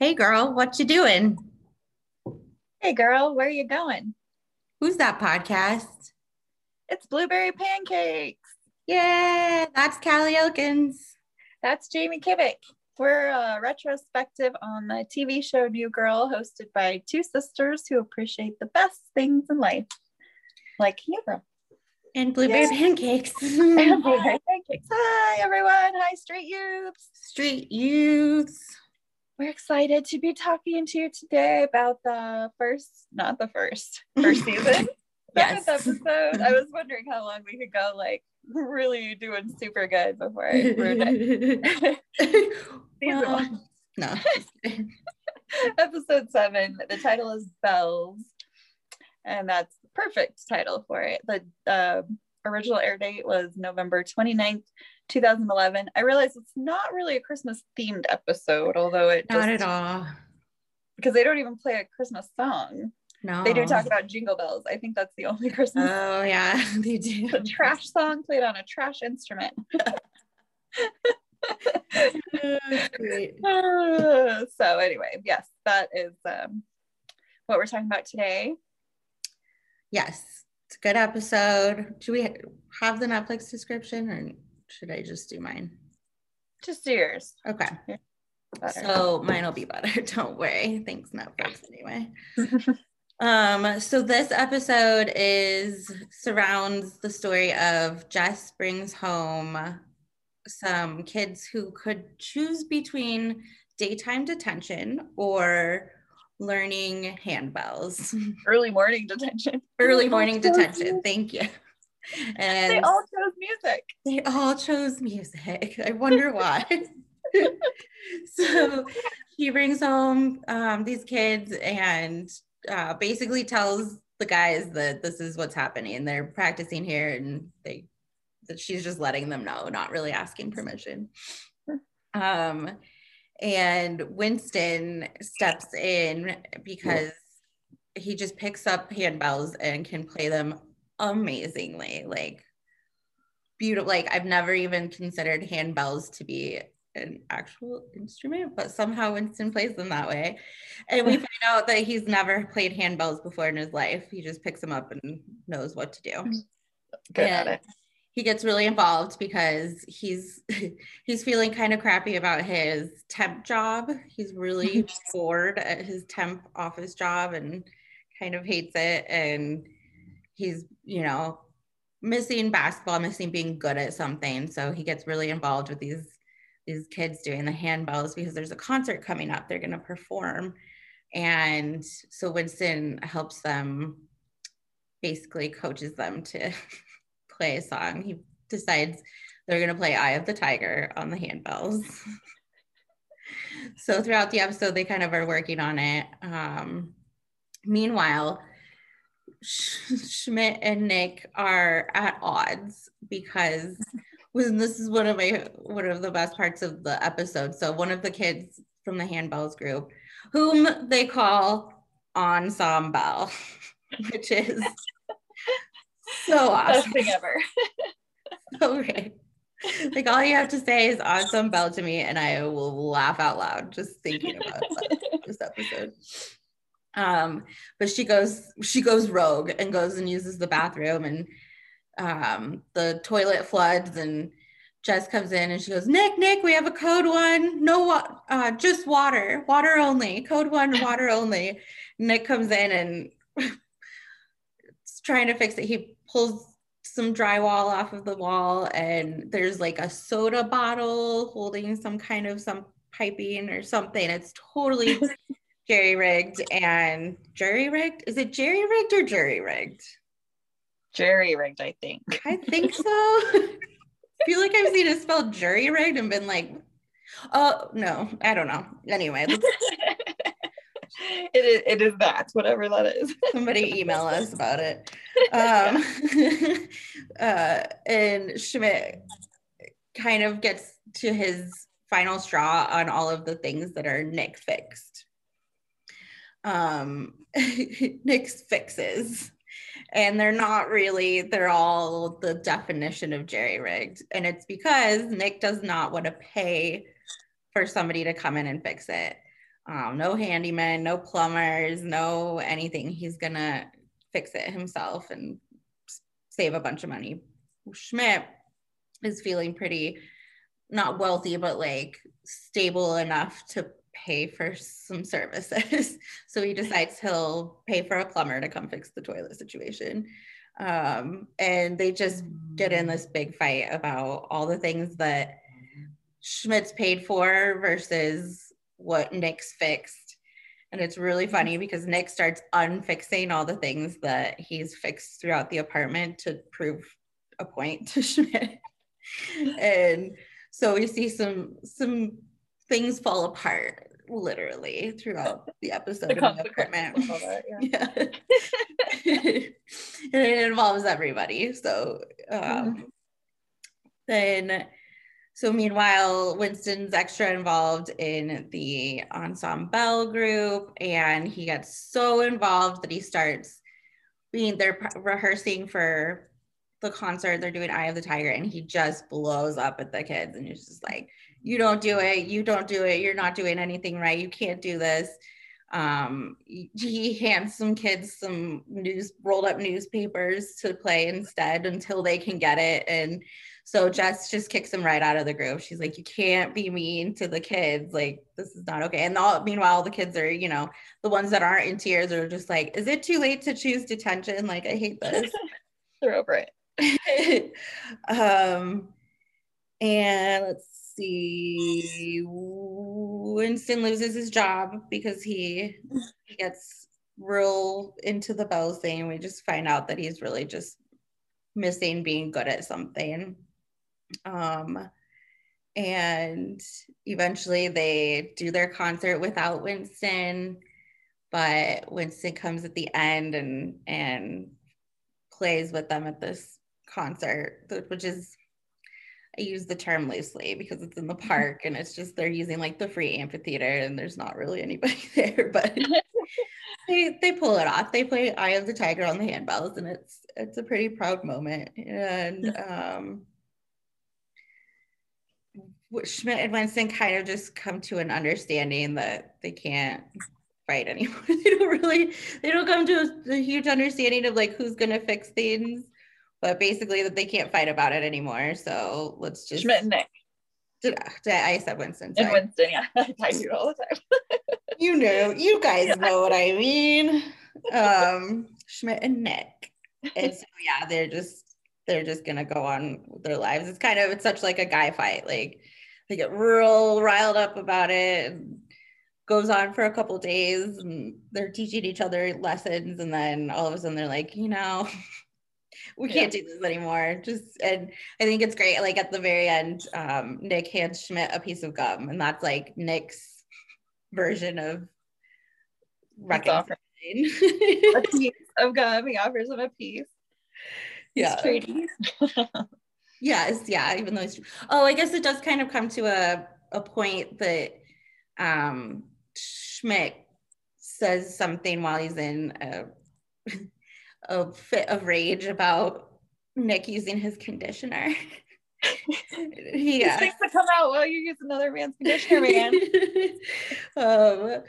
Hey girl, what you doing? Hey girl, where you going? Who's that podcast? It's Blueberry Pancakes. Yeah, that's Callie Elkins. That's Jamie Kivik. We're a retrospective on the TV show New Girl, hosted by two sisters who appreciate the best things in life, like Girl. And Blueberry Yeah. Pancakes. And Blueberry Pancakes. Hi everyone. Hi Street Youths. Street youths. We're excited to be talking to you today about the first, not the first, first season. Yes. Episode. I was wondering how long we could go, like really doing super good before I ruined it. Season Well, no. Episode seven. The title is Bells, and that's the perfect title for it. The uh, original air date was November 29th, 2011. I realize it's not really a Christmas themed episode, although it Not just- at all. because they don't even play a Christmas song. No. They do talk about jingle bells. I think that's the only Christmas. Oh yeah, they do. the trash song played on a trash instrument. Uh, so anyway, yes, that is um, what we're talking about today. Yes, it's a good episode. Do we have the Netflix description or should I just do mine? Just do yours. Okay. Better. So mine will be better. Don't worry. Thanks, Netflix, anyway. um, so this episode is surrounds the story of Jess brings home some kids who could choose between daytime detention or learning handbells. Early morning detention. Early morning detention. Thank you. And They all chose music. they all chose music. I wonder why. so he brings home um, these kids and uh, basically tells the guys that this is what's happening. They're practicing here, and they that she's just letting them know, not really asking permission. Um, and Winston steps in because he just picks up handbells and can play them amazingly. Like beautiful. Like I've never even considered handbells to be an actual instrument, but somehow Winston plays them that way. And we find out that he's never played handbells before in his life. He just picks them up and knows what to do. Mm. Good at it. He gets really involved because he's he's feeling kind of crappy about his temp job. He's really bored at his temp office job and kind of hates it. And he's, you know, missing basketball, missing being good at something. So he gets really involved with these these kids doing the handbells because there's a concert coming up. They're going to perform. And so Winston helps them, basically coaches them to play a song. He decides they're going to play Eye of the Tiger on the handbells. so throughout the episode, they kind of are working on it. Um, meanwhile, Schmidt and Nick are at odds because this is one of my one of the best parts of the episode. So one of the kids from the handbells group, whom they call Ensemble, which is so awesome. Best thing ever. Okay. Like all you have to say is awesome bell to me, and I will laugh out loud just thinking about this episode. Um, but she goes, she goes rogue and goes and uses the bathroom, and um, the toilet floods, and Jess comes in and she goes, Nick, Nick, we have a code one, no, uh, just water, water only, code one, water only. Nick comes in and trying to fix it. He pulls some drywall off of the wall and there's like a soda bottle holding some kind of some piping or something. It's totally jerry rigged and jury rigged. Is it jerry rigged or jury rigged? Jerry rigged, I think. I think so. I feel like I've seen it spelled jury rigged and been like, oh no, I don't know. Anyway, it is it is that, whatever that is. somebody email us about it. Um, uh, and Schmidt kind of gets to his final straw on all of the things that are Nick fixed. Um, Nick's fixes. And they're not really, they're all the definition of jerry rigged. And it's because Nick does not want to pay for somebody to come in and fix it. Um, no handyman, no plumbers, no anything. He's gonna fix it himself and save a bunch of money. Schmidt is feeling pretty not wealthy, but like stable enough to pay for some services. so he decides he'll pay for a plumber to come fix the toilet situation. Um, and they just get in this big fight about all the things that Schmidt's paid for versus what Nick's fixed. And it's really funny because Nick starts unfixing all the things that he's fixed throughout the apartment to prove a point to Schmidt. and so we see some some things fall apart literally throughout the episode the of the apartment. That, yeah. yeah. and it involves everybody. So um, mm-hmm. then so meanwhile, Winston's extra involved in the ensemble group, and he gets so involved that he starts being they're rehearsing for the concert. They're doing Eye of the Tiger, and he just blows up at the kids, and he's just like, "You don't do it. You don't do it. You're not doing anything right. You can't do this." Um, he hands some kids some news rolled up newspapers to play instead until they can get it, and so Jess just kicks him right out of the group. She's like, you can't be mean to the kids. Like, this is not okay. And all, meanwhile, the kids are, you know, the ones that aren't in tears are just like, is it too late to choose detention? Like, I hate this. They're over it. um, and let's see. Winston loses his job because he, gets real into the bells thing. We just find out that he's really just missing being good at something. Um, and eventually they do their concert without Winston, but Winston comes at the end and and plays with them at this concert, which is I use the term loosely because it's in the park and it's just they're using like the free amphitheater and there's not really anybody there, but they they pull it off. They play Eye of the Tiger on the handbells and it's it's a pretty proud moment. And um Schmidt and Winston kind of just come to an understanding that they can't fight anymore. they don't really, they don't come to a, a, huge understanding of like who's gonna fix things, but basically that they can't fight about it anymore. So let's just Schmidt and Nick. Did I, said Winston. Sorry. And Winston, yeah, I do all the time. you know, you guys yeah. know what I mean. Um, Schmidt and Nick, and so yeah, they're just they're just gonna go on with their lives. It's kind of it's such like a guy fight, like they get real riled up about it and goes on for a couple days and they're teaching each other lessons and then all of a sudden they're like you know we can't do this anymore. Just and i think it's great like at the very end um, nick hands schmidt a piece of gum and that's like nick's version of reconciling. a piece of gum he offers him a piece. Yeah. Yes, yeah, even though it's oh, I guess it does kind of come to a, a point that um Schmidt says something while he's in a, a fit of rage about Nick using his conditioner. he uh, things to come out while you use another man's conditioner, man. um,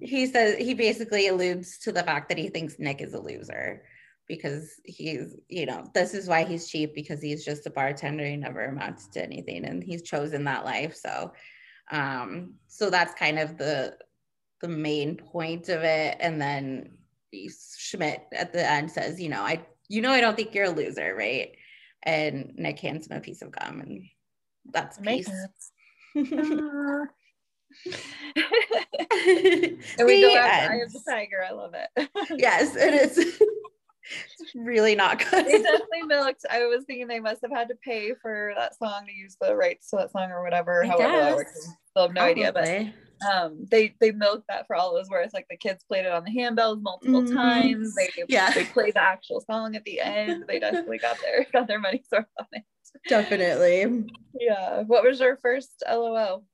he says he basically alludes to the fact that he thinks Nick is a loser because he's you know this is why he's cheap because he's just a bartender he never amounts to anything and he's chosen that life so um so that's kind of the the main point of it and then schmidt at the end says you know i you know i don't think you're a loser right? And nick hands him a piece of gum and that's peace. and we go. After Eye of the Tiger. I love it. yes, it is it's really not good. They definitely milked. I was thinking they must have had to pay for that song to use the rights to that song or whatever. I however guess. that works. Still have no Probably. idea, but um, they they milked that for all it was worth. Like the kids played it on the handbells multiple mm-hmm. times. They yeah. they played the actual song at the end. They definitely got their got their money's worth on it. Definitely. Yeah. What was your first LOL?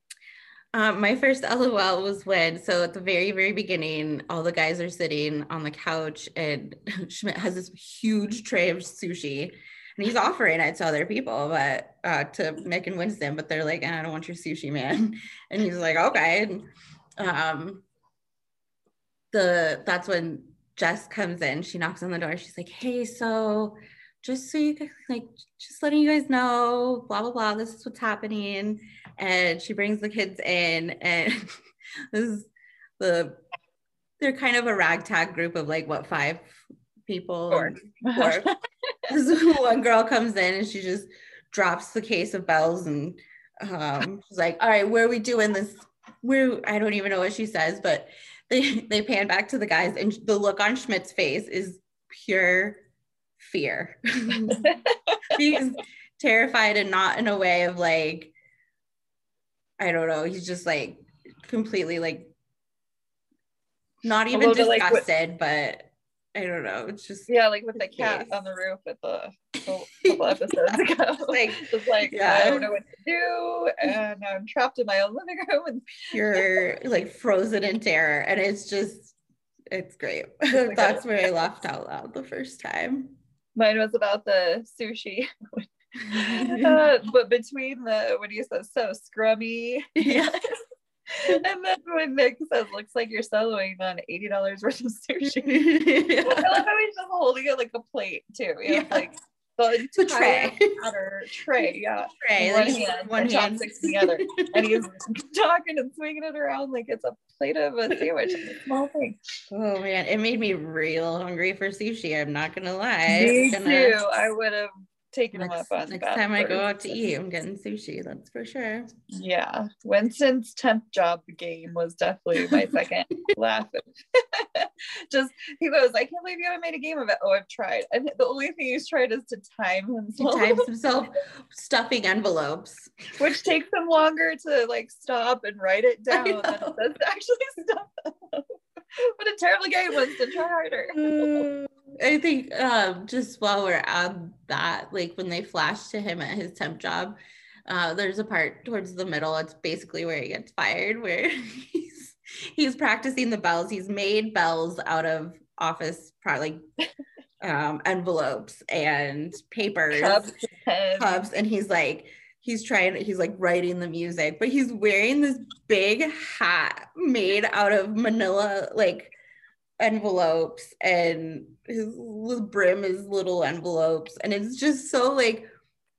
Um, my first LOL was when, so at the very, very beginning, all the guys are sitting on the couch and Schmidt has this huge tray of sushi and he's offering it to other people, but uh, to Nick and Winston, but they're like, I don't want your sushi, man. And he's like, okay. And um the that's when Jess comes in. She knocks on the door. She's like, "Hey, so just so you guys like, just letting you guys know, blah blah blah. This is what's happening." And she brings the kids in, and this is the they're kind of a ragtag group of like what five people. Four. Four. one girl comes in and she just drops the case of bells and um, she's like, "All right, where are we doing this?" Where I don't even know what she says, but they they pan back to the guys, and the look on Schmidt's face is pure fear. he's terrified and not in a way of like, I don't know. He's just like completely like not even disgusted, like, but I don't know. It's just yeah, like with the cat on the roof at the couple episodes ago. like just like yeah. I don't know what to do, and I'm trapped in my own living room, and you're like frozen in terror, and it's just it's great. That's where I laughed out loud the first time. Mine was about the sushi. uh, but between the what do you say so scrummy yeah and then when Nick says, "Looks like you're soloing on eighty dollars worth of sushi," yeah. I love how he's just holding it like a plate too. You know, yeah. like the a tray, platter, tray, yeah, tray, one like hand, one hand, chopsticks the other, and he's talking and swinging it around like it's a plate of a sandwich. small thing. Oh man, it made me real hungry for sushi. I'm not gonna lie. Me gonna... too. I would have taking next, them up on next time I go out to eat, I'm getting sushi. That's for sure. Yeah, Winston's temp job game was definitely my second laugh. Just he goes, I can't believe you haven't made a game of it. Oh, I've tried, and the only thing he's tried is to time himself. He times himself stuffing envelopes, which takes him longer to like stop and write it down than it does to actually stuff. what a terrible game, Winston. Try harder. I think um, just while we're on that, like when they flash to him at his temp job, uh, there's a part towards the middle. It's basically where he gets fired, where he's he's practicing the bells. He's made bells out of office probably um, envelopes and papers, cups, cups, and he's like he's trying he's like writing the music, but he's wearing this big hat made out of manila like envelopes and his brim is little envelopes and it's just so like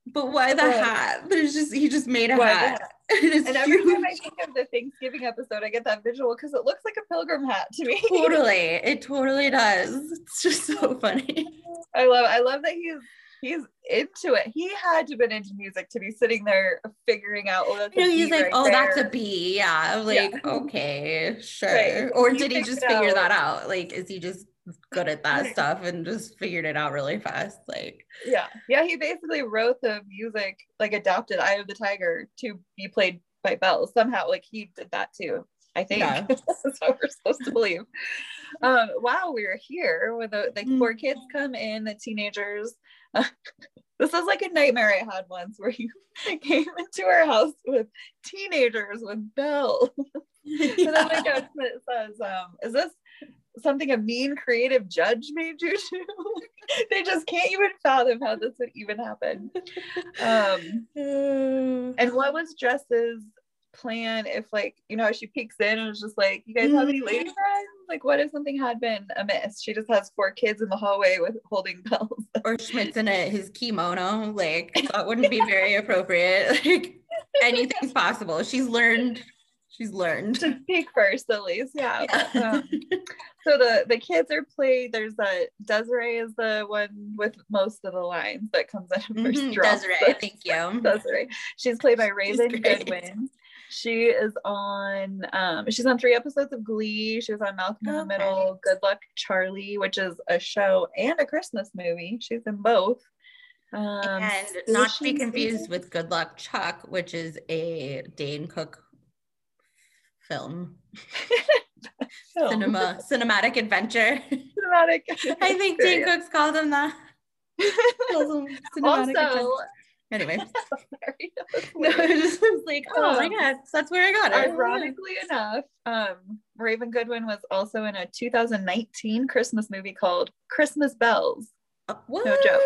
but why the hat there's just he just made a hat and, and every time I think of the Thanksgiving episode, I get that visual because it looks like a pilgrim hat to me. totally, it totally does. It's just so funny. I love, I love that he's he's into it. He had to have been into music to be sitting there figuring out. Oh, you know, he's like, right oh, there. that's a B. Yeah. I'm like, yeah. okay, sure. Right. Or he did he just figure out. that out? Like, is he just good at that stuff and just figured it out really fast? Like, yeah. Yeah. He basically wrote the music, like adapted Eye of the Tiger to be played by bells somehow. Like, he did that too. I think yeah. that's what we're supposed to believe. Um, while we are here, when the, the mm. four kids come in, the teenagers, this is like a nightmare I had once where you came into our house with teenagers with bells. Yeah. and then my dad says, um, is this something a mean creative judge made you do? they just can't even fathom how this would even happen. Um, and what was Jess's plan if like you know she peeks in and it's just like you guys have any lady mm-hmm. friends? Like what if something had been amiss? She just has four kids in the hallway with holding bells. Or schmidt's in it his kimono like that wouldn't be very appropriate like anything's possible. She's learned. She's learned. To speak first at least yeah, yeah. Um, so the the kids are played. There's a desiree is the one with most of the lines that comes in 1st mm-hmm, desiree thank you. Desiree. She's played by raven goodwin she is on um she's on three episodes of Glee. She was on Malcolm in the Middle, Good Luck Charlie, which is a show and a Christmas movie. She's in both. Um, and not to be confused with Good Luck Chuck, which is a Dane Cook film. film. Cinema, cinematic adventure. Cinematic. I think Dane Cook's called him that. also, adventure. Anyway. no, I just was like, oh my um, god, that's where I got it. Ironically enough, um, Raven Goodwin was also in a 2019 Christmas movie called Christmas Bells. Uh? No joke.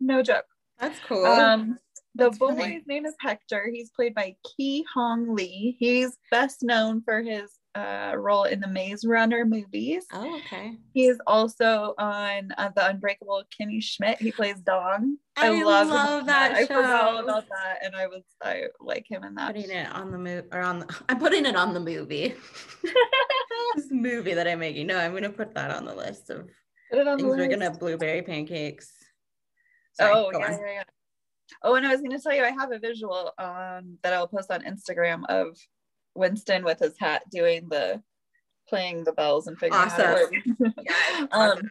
No joke. That's cool. Um, The That's boy's funny. name is Hector. He's played by Ki Hong Lee. He's best known for his uh, role in the Maze Runner movies. Oh, okay. He is also on uh, the Unbreakable Kimmy Schmidt. He plays Dong. I, I love, love that. that. I forgot all about that, and I was I like him in that. Putting it on the movie or on the, I'm putting it on the movie. this movie that I'm making. No, I'm gonna put that on the list of put it on things we're gonna blueberry pancakes. Sorry, oh yeah, yeah, yeah. Oh, and I was gonna tell you, I have a visual um that I'll post on Instagram of Winston with his hat doing the playing the bells and figuring awesome. out. yeah, um,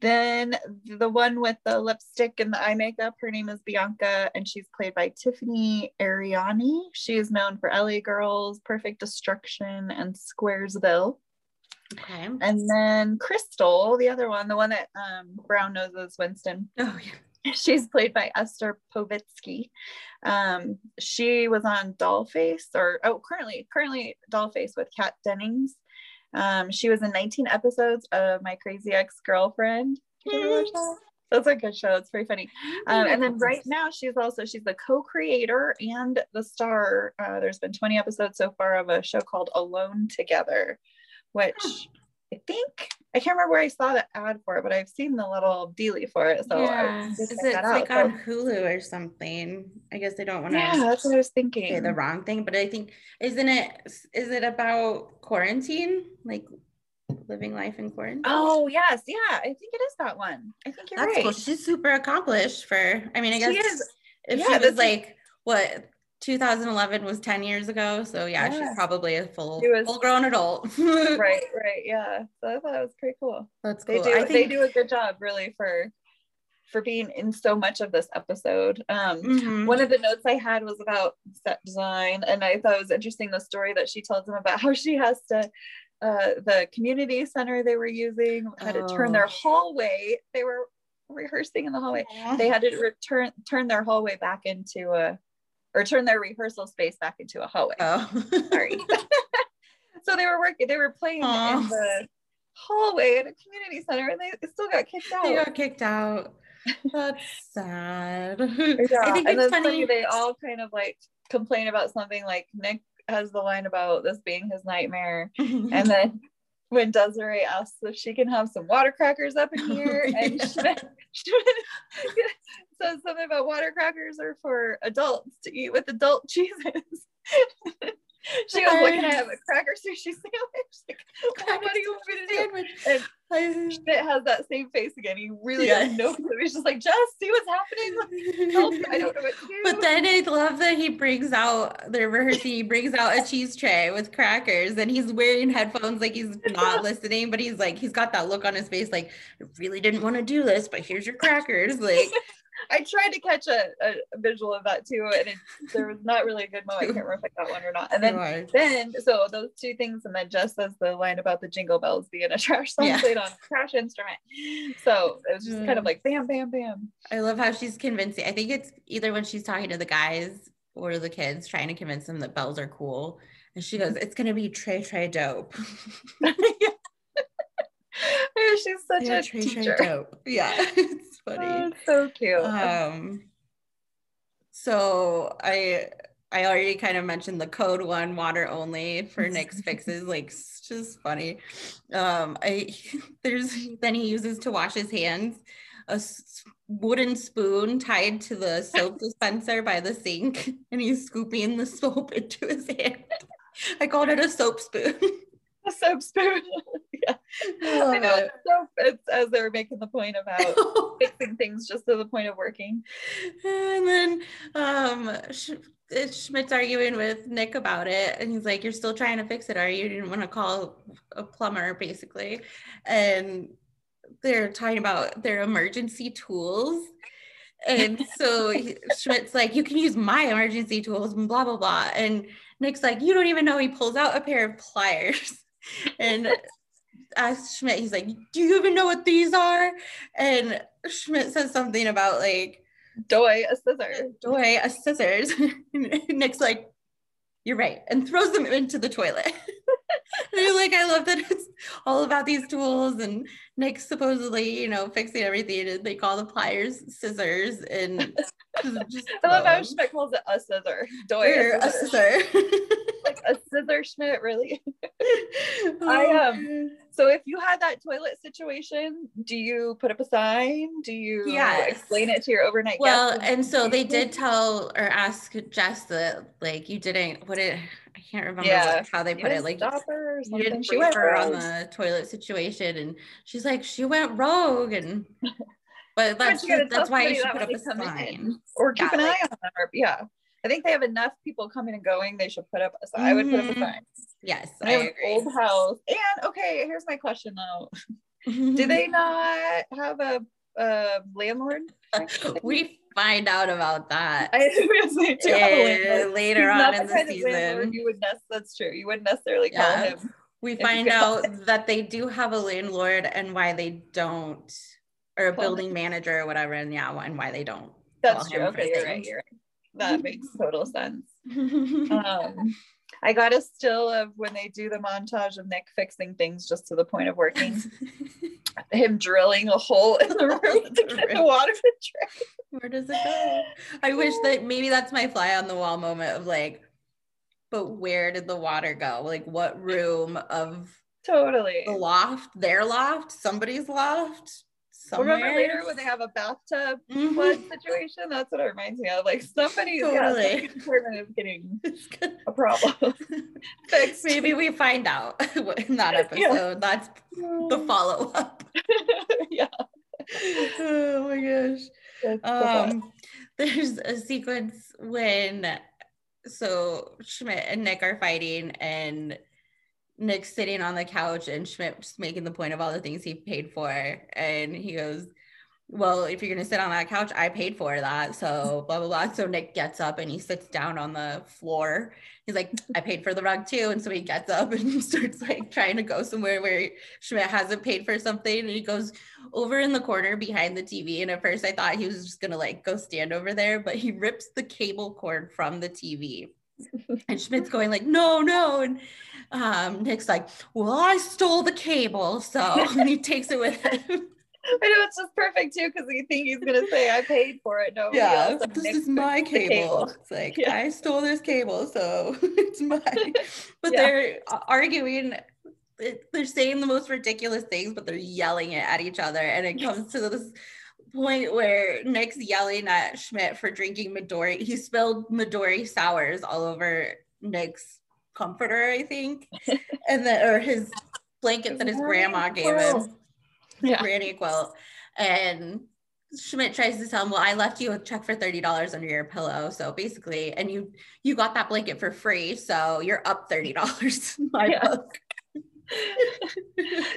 then the one with the lipstick and the eye makeup, her name is Bianca, and she's played by Tiffany Ariani. She is known for LA Girls, Perfect Destruction, and Squaresville. Okay. And then Crystal, the other one, the one that um, Brown noses Winston. Oh yeah. She's played by Esther Povitsky. Um, she was on Dollface, or oh, currently currently Dollface with Kat Dennings. Um, she was in 19 episodes of My Crazy Ex Girlfriend. That's a good show. It's very funny. Um, and then right now she's also she's the co-creator and the star. Uh, there's been 20 episodes so far of a show called Alone Together, which I think I can't remember where I saw the ad for it, but I've seen the little dealie for it. So yeah, is it like out. on Hulu or something? I guess they don't want to. Yeah, that's what I was thinking. Say the wrong thing, but I think isn't it? Is it about quarantine, like living life in quarantine? Oh yes, yeah. I think it is that one. I think you're that's right. Cool. She's super accomplished for. I mean, I guess she is, if yeah, she was like what 2011 was 10 years ago. So yeah, yeah. she's probably a full was, full grown adult. right, right. Yeah. So I thought it was pretty cool. That's cool. They do think, they do a good job really for for being in so much of this episode. Um, mm-hmm. one of the notes I had was about set design, and I thought it was interesting the story that she tells them about how she has to uh, the community center they were using had oh. to turn their oh. hallway. They were rehearsing in the hallway. Yeah. They had to return turn their hallway back into a or turn their rehearsal space back into a hallway. Oh, sorry. so they were working, they were playing Aww. in the hallway at a community center and they still got kicked out. They got kicked out. That's sad. Yeah. I think and it's funny. funny. They all kind of like complain about something like Nick has the line about this being his nightmare. and then when Desiree asks if she can have some water crackers up in here, and Schmidt, Schmidt says something about water crackers are for adults to eat with adult cheeses. she goes, "What can I have? A cracker sushi sandwich? Like, what do you want me to do?" And Schmidt has that same face again. He really yes. doesn't know. He's just like, "Just see what's happening. Help! I don't know what to do." But then I love that he brings out the rehearsal. He brings out a cheese tray with crackers, and he's wearing headphones like he's not listening, but he's like, he's got that look on his face, like, "I really didn't want to do this, but here's your crackers." Like. I tried to catch a, a, visual of that too, and it, there was not really a good moment. I can't remember if I got one or not. And then, then so those two things, and then just as the line about the jingle bells being a trash song yeah. played on a trash instrument. So it was just mm. kind of mm. like bam, bam, bam. I love how she's convincing. I think it's either when she's talking to the guys or the kids, trying to convince them that bells are cool, and she goes, "It's gonna be Trey Trey dope." she's such yeah, a Trey, teacher. Trey dope. Yeah, funny. Oh, so cute. Um, so I I already kind of mentioned the code one water only for Nick's fixes, like it's just funny. Um, I there's then he uses to wash his hands a wooden spoon tied to the soap dispenser by the sink, and he's scooping the soap into his hand. I called it a soap spoon. A soap spoon. I know. It. So it's as they were making the point about fixing things just to the point of working. And then um Schmidt's arguing with Nick about it, and he's like, "You're still trying to fix it, are you? You didn't want to call a plumber, basically." And they're talking about their emergency tools, and so Schmidt's like, "You can use my emergency tools," and blah blah blah. And Nick's like, "You don't even know." He pulls out a pair of pliers, and asks Schmidt, he's like, Do you even know what these are? And Schmidt says something about like Doy, a scissor. Doy, a scissors. Nick's like, You're right, and throws them into the toilet. and like, I love that it's all about these tools and Nick supposedly, you know, fixing everything. And they call the pliers scissors. And Just I love how. Schmidt calls it a scissor. Doy Or a scissor. like a scissor Schmidt, really? I, um, So if you had that toilet situation, do you put up a sign? Do you Yes. explain it to your overnight well, and so they did tell or ask Jess that like you didn't what it can't remember Yeah. what, how they put it like her you didn't She went her on the toilet situation and she's like she went rogue and but that's that's why you should that put up a sign. or keep Yeah, an like- eye on them. Or, yeah, I think they have enough people coming and going. They should put up a sign. I would put up a Mhm. sign. Yes, And I I agree. old house. And okay, here's my question though: Do they not have a, a landlord? we find out about that I yes, they do have a eh, later He's on not in the the kind of landlord season. you would nec- that's true. You wouldn't necessarily call Yeah. him. We find out that they do have a landlord and why they don't, or a Call him. building manager or whatever, and yeah, and why they don't. That's call true. him Okay, you're right. You're right. That makes total sense. Um, I got a still of when they do the montage of Nick fixing things just to the point of working. Him drilling a hole in the roof to get the water to drain. Where does it go? I wish that maybe that's my fly on the wall moment of like, but where did the water go? Like, what room of Totally. the loft? Their loft? Somebody's loft? Somewhere? Remember later when they have a bathtub Mhm. flood situation? That's what it reminds me of. Like somebody, Totally. somebody's apartment is getting a problem fixed. Maybe we find out in that episode. Yeah. That's the follow up. yeah. oh my gosh. that's the. Um, there's a sequence when so Schmidt and Nick are fighting, and Nick's sitting on the couch, and Schmidt just making the point of all the things he paid for, and he goes. Well, if you're gonna sit on that couch, I paid for that. So blah blah blah. So Nick gets up and he sits down on the floor. He's like, I paid for the rug too. And so he gets up and starts like trying to go somewhere where Schmidt hasn't paid for something. And he goes over in the corner behind the TV. And at first I thought he was just gonna like go stand over there, but he rips the cable cord from the TV. And Schmidt's going like, no, no. And um, Nick's like, well, I stole the cable. So he takes it with him. I know it's just perfect too because you think he's gonna say I paid for it. No, yeah, this is my the cable. It's like Yeah. I stole this cable, so it's mine. But Yeah. they're arguing. They're saying the most ridiculous things, but they're yelling it at each other, and it comes to this point where Nick's yelling at Schmidt for drinking Midori. He spilled Midori sours all over Nick's comforter, I think, and then or his blanket that his grandma gave him Yeah. granny quilt. And Schmidt tries to tell him, Well, I left you a check for $30 under your pillow. So basically, and you you got that blanket for free. So you're up $30 in my Yeah. book.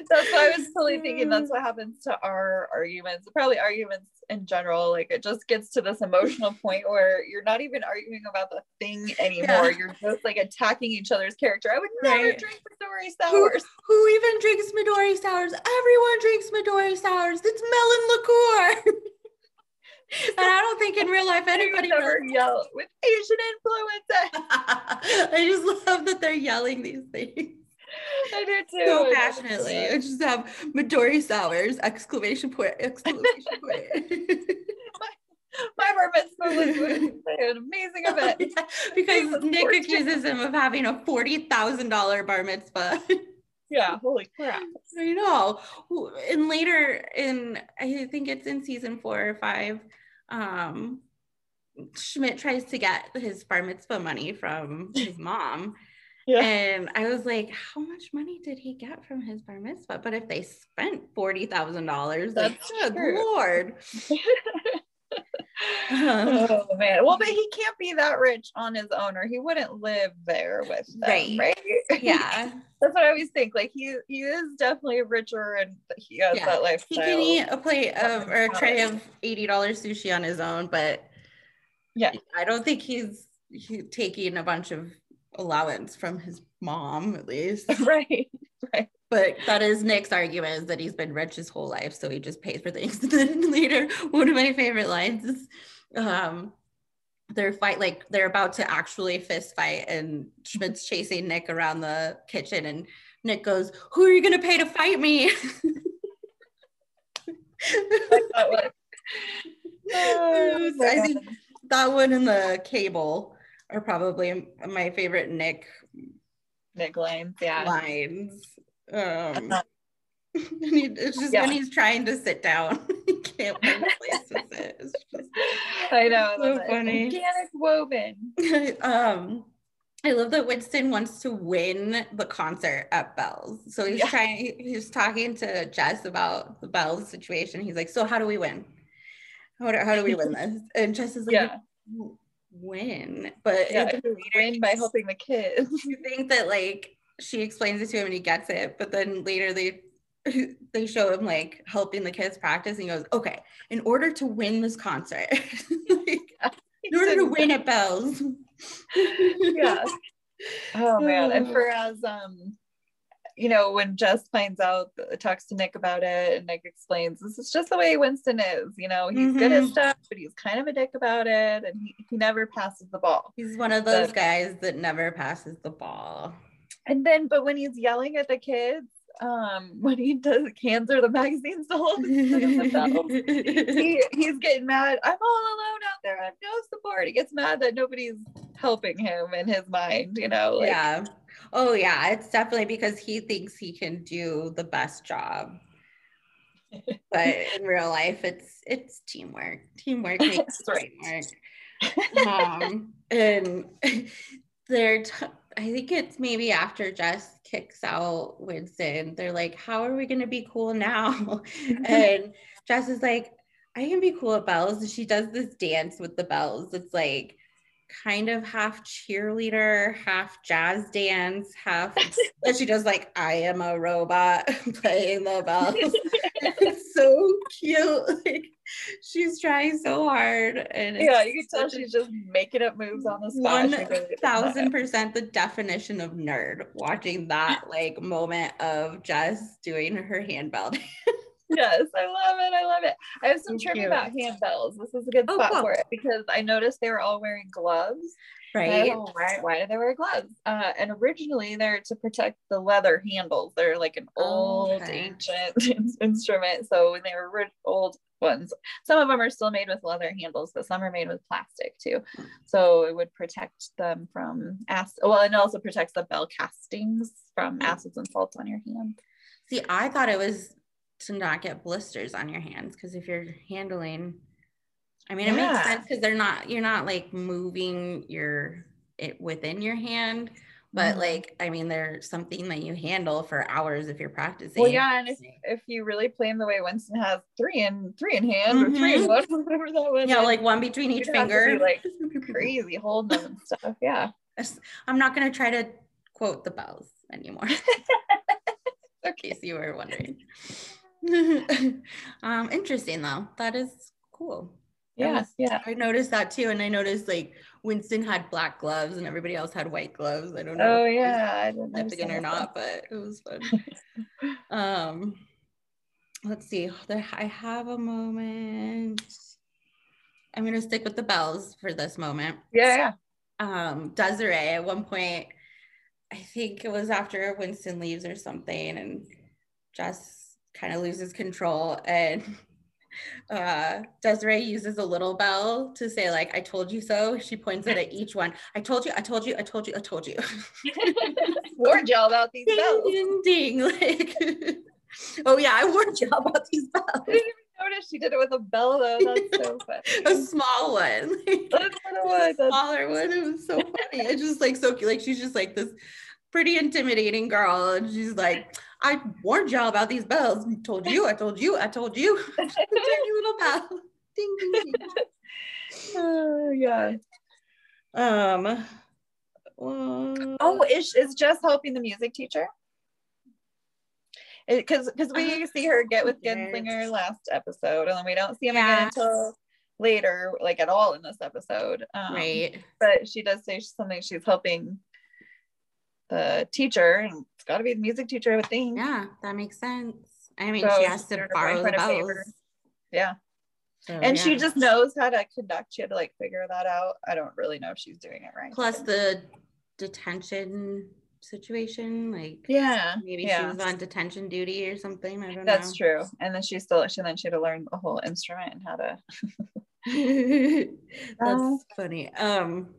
That's why I was totally thinking that's what happens to our arguments, probably arguments in general. Like it just gets to this emotional point where you're not even arguing about the thing anymore. Yeah. You're just like attacking each other's character. I would never Right. drink Midori Who, sours. who even drinks Midori sours? Everyone drinks Midori sours. It's melon liqueur. and I don't think in real life anybody would yell with Asian influence. I just love that they're yelling these things. I do too. so I love it. passionately. I just have Midori sours! Exclamation point! Exclamation point! My bar mitzvah was an amazing event. Yeah, because Nick accuses him of having a forty thousand dollar bar mitzvah. Yeah, holy crap. I know. And later in, I think it's in season four or five, um, Schmidt tries to get his bar mitzvah money from his mom. Yeah. And I was like, how much money did he get from his bar mitzvah? But if they spent forty thousand dollars, like, That's good lord. Um, oh man. Well, but he can't be that rich on his own, or he wouldn't live there with them, Right. right? yeah, That's what I always think. Like he he is definitely richer and he has Yeah. that he can eat a plate of or a tray of eighty dollars sushi on his own, but Yeah. I don't think he's he, taking a bunch of allowance from his mom at least. right. Right. But that is Nick's argument is that he's been rich his whole life, so he just pays for things. And then later, one of my favorite lines is um they're fight like they're about to actually fist fight and Schmidt's chasing Nick around the kitchen and Nick goes, Who are you gonna pay to fight me? Was- Oh, I think that one in the cable are probably my favorite Nick Nick lines. Yeah. lines. Um, he, it's just yeah. when he's trying to sit down, he can't find a place to sit. It's just I know. So funny. Organic woven. um, I love that Winston wants to win the concert at Bell's. So he's yeah. trying, he's talking to Jess about the Bell's situation. He's like, So how do we win? How do, how do we win this? And Jess is like, yeah. Win, but yeah, win by helping the kids. You think that like she explains it to him and he gets it, but then later they they show him like helping the kids practice and he goes, okay, in order to win this concert, like, in order to win at Bell's. yeah. Oh man. And for as um, you know, when Jess finds out, talks to Nick about it, and Nick explains this is just the way Winston is. You know, he's mm-hmm. good at mm-hmm. stuff, but he's kind of a dick about it, and he, he never passes the ball. He's one of those but, guys that never passes the ball. And then, but when he's yelling at the kids, um when he does cancer the magazines the whole he, he's getting mad i'm all alone out there i have no support he gets mad that nobody's helping him in his mind you know like, yeah oh yeah it's definitely because he thinks he can do the best job but in real life it's it's teamwork teamwork makes right. teamwork um and they're t- I think it's maybe after Jess kicks out Winston, they're like, How are we going to be cool now? and Jess is like, I can be cool at Bells. And she does this dance with the bells. It's like kind of half cheerleader, half jazz dance, half that she does like I am a robot playing the bells. it's so cute. Like she's trying so hard. And yeah, you can tell she's just making up moves on the spot. One thousand percent the definition of nerd watching that like moment of just doing her handbell yes, I love it. I love it. I have some trivia about handbells. This is a good oh, spot cool. for it because I noticed they were all wearing gloves. Right. why, why do they wear gloves? Uh, and originally they're to protect the leather handles. They're like an old okay. ancient instrument. So when they were old ones, some of them are still made with leather handles, but some are made with plastic too. So it would protect them from acid. Well, and it also protects the bell castings from hmm. acids and salts on your hand. See, I thought it was to not get blisters on your hands because if you're handling i mean it makes sense because they're not you're not like moving your it within your hand but mm. like i mean there's something that you handle for hours if you're practicing well yeah and if, if you really play them the way winston has three in three in hand mm-hmm. or three in mm-hmm. one whatever that was yeah like one between each finger like crazy holding them and stuff yeah i'm not going to try to quote the bells anymore in case you were wondering um, interesting though. That is cool. Yeah, was, yeah. I noticed that too, and I noticed like Winston had black gloves and everybody else had white gloves. I don't know. Oh yeah, I don't know or not, but it was fun. um, let's see. I have a moment. I'm gonna stick with the bells for this moment. Yeah, yeah. Um, Desiree at one point, I think it was after Winston leaves or something, and Jess kind of loses control and uh Desiree uses a little bell to say like I told you so. She points it at each one. I told you, I told you, I told you, I told you. warned y'all about these ding, bells. Ding ding. Like oh yeah, I warned y'all about these bells. I didn't even notice she did it with a bell though. That's so funny. a small one. That's what it was. Smaller one. It was so funny. It's just like so cute. Like she's just like this pretty intimidating girl. And she's like, I warned y'all about these bells. I told you, I told you, I told you. Tiny little bell. Ding, ding, ding. Oh, yeah. Um, oh, is, is Jess helping the music teacher? Because because we uh, see her get with Genzlinger last episode, and then we don't see him yeah. again until later, like at all in this episode. Um, right. But she does say something she's helping the teacher, and it's got to be the music teacher, I would think. Yeah, that makes sense. I mean, so she has to borrow the bells. Yeah. So, and yeah. she just knows how to conduct. She had to like figure that out. I don't really know if she's doing it right. Plus the detention situation, like yeah, maybe yeah. she was on detention duty or something. I don't That's know. true. And then she still she then she had to learn the whole instrument and how to That's funny. Um,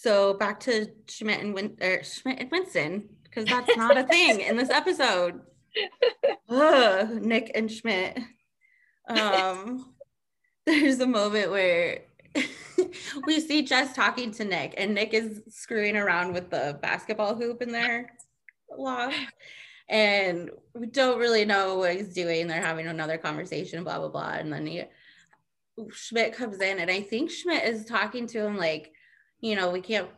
so back to Schmidt and Win- er, Schmidt and Winston because that's not a thing in this episode. Ugh, Nick and Schmidt. Um, there's a moment where we see Jess talking to Nick, and Nick is screwing around with the basketball hoop in their loft. And we don't really know what he's doing. They're having another conversation, blah, blah, blah. And then he, Schmidt comes in, and I think Schmidt is talking to him like, you know, we can't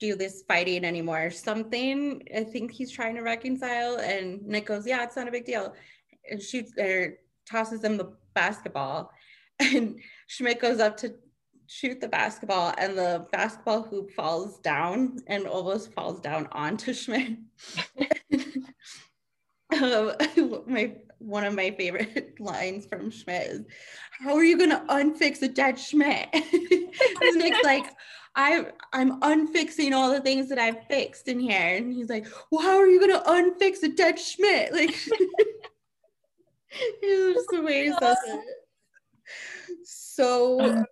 do this fighting anymore. Something I think he's trying to reconcile. And Nick goes, Yeah, it's not a big deal. And shoots or tosses him the basketball. And Schmidt goes up to shoot the basketball and the basketball hoop falls down and almost falls down onto Schmidt. um, my one of my favorite lines from Schmidt is, "How are you going to unfix a dead Schmidt?" Nick's like, "I I'm unfixing all the things that I've fixed in here," and he's like, "Well, how are you going to unfix a dead Schmidt?" Like, it's just the way he says it. So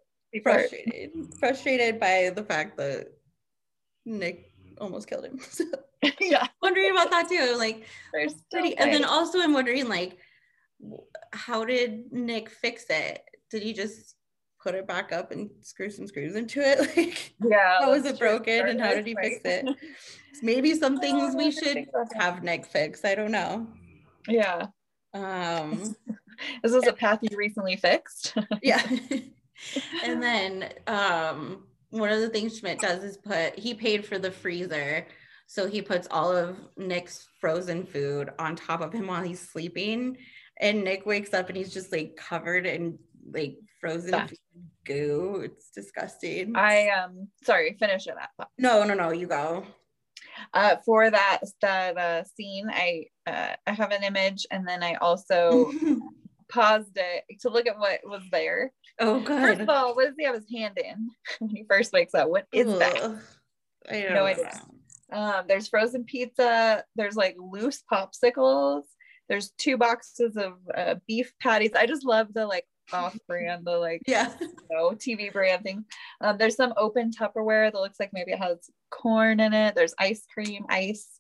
frustrated, frustrated by the fact that Nick almost killed him. So yeah, wondering about that too. Like, pretty, and then also I'm wondering like, how did Nick fix it? Did he just put it back up and screw some screws into it? Like, yeah, how was it broken and how did he fix it? Maybe some things we should have Nick fix. I don't know. Yeah. Um, this is a path you recently fixed? yeah and then um, one of the things Schmidt does is put he paid for the freezer. So he puts all of Nick's frozen food on top of him while he's sleeping. And Nick wakes up and he's just like covered in like frozen goo. It's disgusting. I um sorry, finish it up. No, no, no, you go. Uh, for that that uh, scene, I uh, I have an image, and then I also paused it to look at what was there. Oh, good. First of all, what does he have his hand in when he first wakes up? What is Ugh. that? I don't no idea. Um, there's frozen pizza. There's like loose popsicles. There's two boxes of uh, beef patties. I just love the like off-brand, the like yeah, you know, TV branding. Um, there's some open Tupperware that looks like maybe it has corn in it. There's ice cream, ice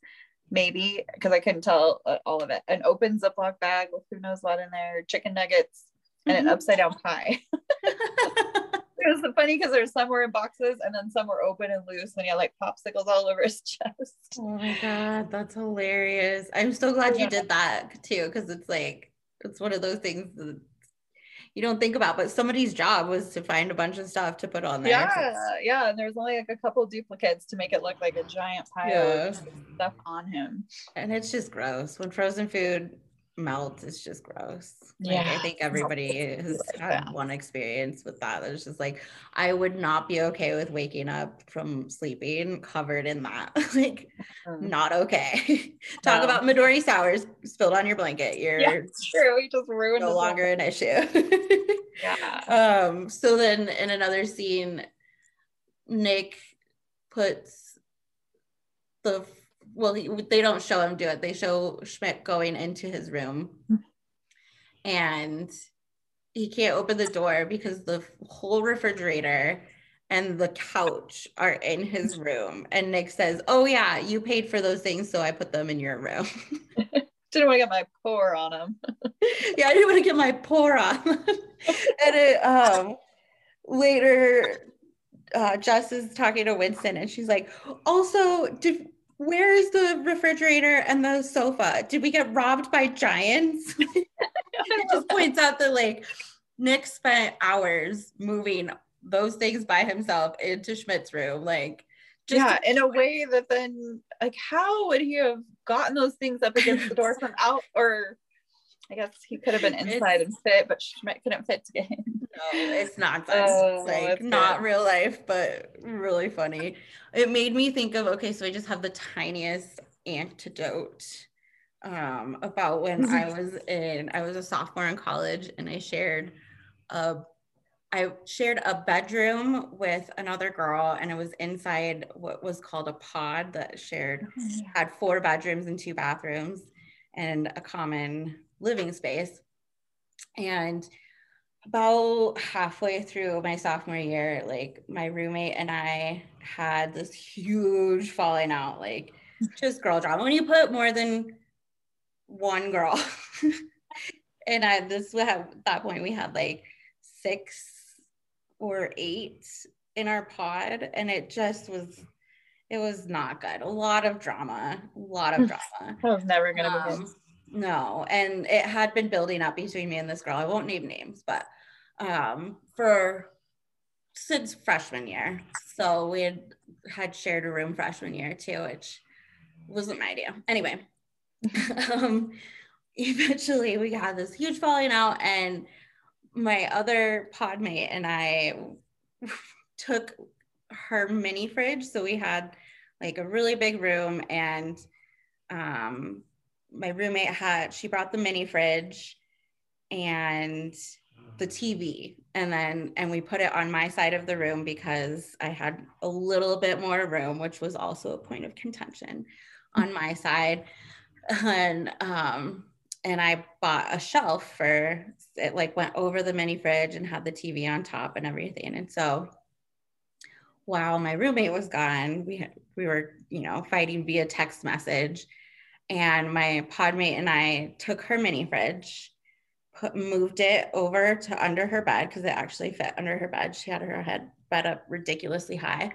maybe because I couldn't tell uh, all of it. An open Ziploc bag with who knows what in there, chicken nuggets, and mm-hmm. an upside down pie. it was funny because there's some were in boxes and then some were open and loose, and he had like popsicles all over his chest. Oh my god, that's hilarious! I'm so glad yeah. you did that too because it's like it's one of those things that you don't think about, but somebody's job was to find a bunch of stuff to put on there. Yeah, yeah. And there's only like a couple duplicates to make it look like a giant pile yeah. of stuff on him. And it's just gross. When frozen food melts, is just gross. Like, yeah. I think everybody has had one experience with that. It's just like I would not be okay with waking up from sleeping covered in that. like mm-hmm. not okay. Talk about Midori sours spilled on your blanket. You're yeah, true. You just ruined no longer an issue. yeah. Um, so then in another scene, Nick puts the well, he, they don't show him do it. They show Schmidt going into his room, and he can't open the door because the whole refrigerator and the couch are in his room. And Nick says, "Oh yeah, you paid for those things, so I put them in your room." didn't want to get my pour on him. yeah, I didn't want to get my pour on. and it um later uh Jess is talking to Winston and she's like, also did where is the refrigerator and the sofa? Did we get robbed by giants? it just points out that like Nick spent hours moving those things by himself into Schmidt's room. Like, yeah, in a way that then, like, how would he have gotten those things up against the door from out? Or I guess he could have been inside it's, and fit, but Schmidt couldn't fit to get in. No, it's nonsense. Oh, like not good. real life, but really funny. It made me think of okay, so I just have the tiniest antidote um, about when I was in I was a sophomore in college and I shared a I shared a bedroom with another girl and it was inside what was called a pod that shared oh, had four bedrooms and two bathrooms and a common living space. And about halfway through my sophomore year, like my roommate and I had this huge falling out, like just girl drama. When you put more than one girl, and I this at that point we had like six or eight in our pod, and it just was it was not good. A lot of drama, a lot of drama. I was never gonna um. No, and it had been building up between me and this girl. I won't name names, but um, for since freshman year. So we had had shared a room freshman year too, which wasn't my idea. Anyway, um, eventually we had this huge falling out, and my other podmate and I took her mini fridge. So we had like a really big room, and um, my roommate had she brought the mini fridge and the TV and then and we put it on my side of the room because I had a little bit more room which was also a point of contention on my side. And um and I bought a shelf for it like went over the mini fridge and had the TV on top and everything. And so while my roommate was gone we had, we were you know fighting via text message and my podmate and I took her mini fridge put, moved it over to under her bed because it actually fit under her bed. She had her head bed up ridiculously high.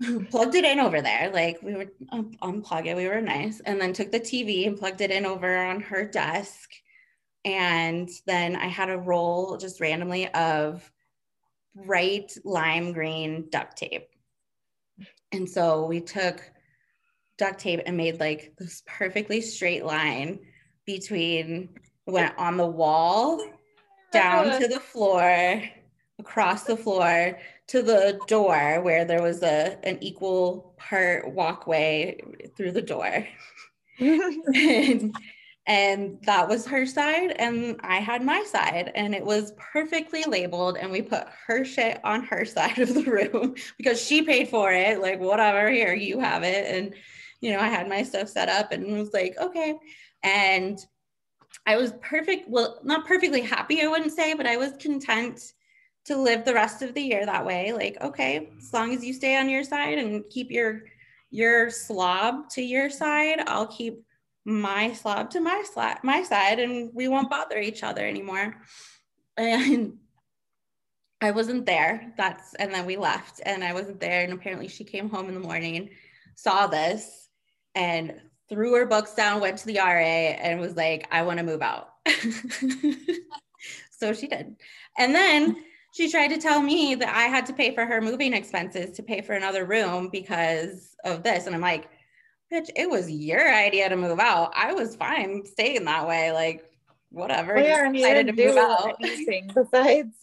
plugged it in over there, like we would um, unplug it. We were nice, and then took the TV and plugged it in over on her desk. And then I had a roll just randomly of bright lime green duct tape. And so we took duct tape and made like this perfectly straight line between went on the wall, down to the floor, across the floor to the door where there was a an equal part walkway through the door. and, and that was her side and I had my side and it was perfectly labeled and we put her shit on her side of the room because she paid for it like whatever here you have it and you know I had my stuff set up and was like okay and I was perfect, well, not perfectly happy, I wouldn't say, but I was content to live the rest of the year that way. Like, okay, as long as you stay on your side and keep your your slob to your side, I'll keep my slob to my slab, my side, and we won't bother each other anymore. And I wasn't there. That's and then we left, and I wasn't there. And apparently, she came home in the morning, saw this, and threw her books down, went to the RA, and was like, I want to move out. so she did. And then she tried to tell me that I had to pay for her moving expenses to pay for another room because of this. And I'm like, bitch, it was your idea to move out. I was fine staying that way. Like, whatever. Well, yeah, decided to move out. Anything besides,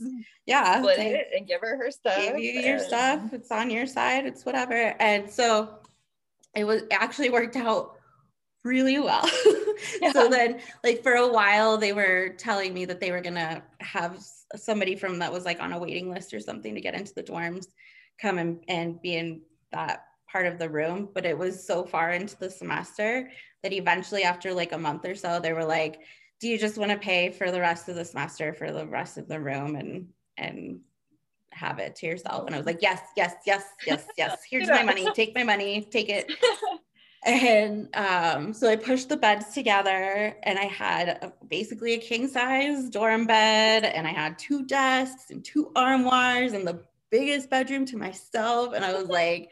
yeah, split like, it and give her her stuff. Give you your stuff. It's on your side. It's whatever. And so it was actually worked out really well. yeah. So then, like, for a while, they were telling me that they were going to have somebody from that was like on a waiting list or something to get into the dorms come and, and be in that part of the room. But it was so far into the semester that eventually, after like a month or so, they were like, do you just want to pay for the rest of the semester for the rest of the room and, and, have it to yourself and i was like yes yes yes yes yes here's my money take my money take it And um, so I pushed the beds together and I had a, basically a king size dorm bed and I had two desks and two armoires and the biggest bedroom to myself. And I was like,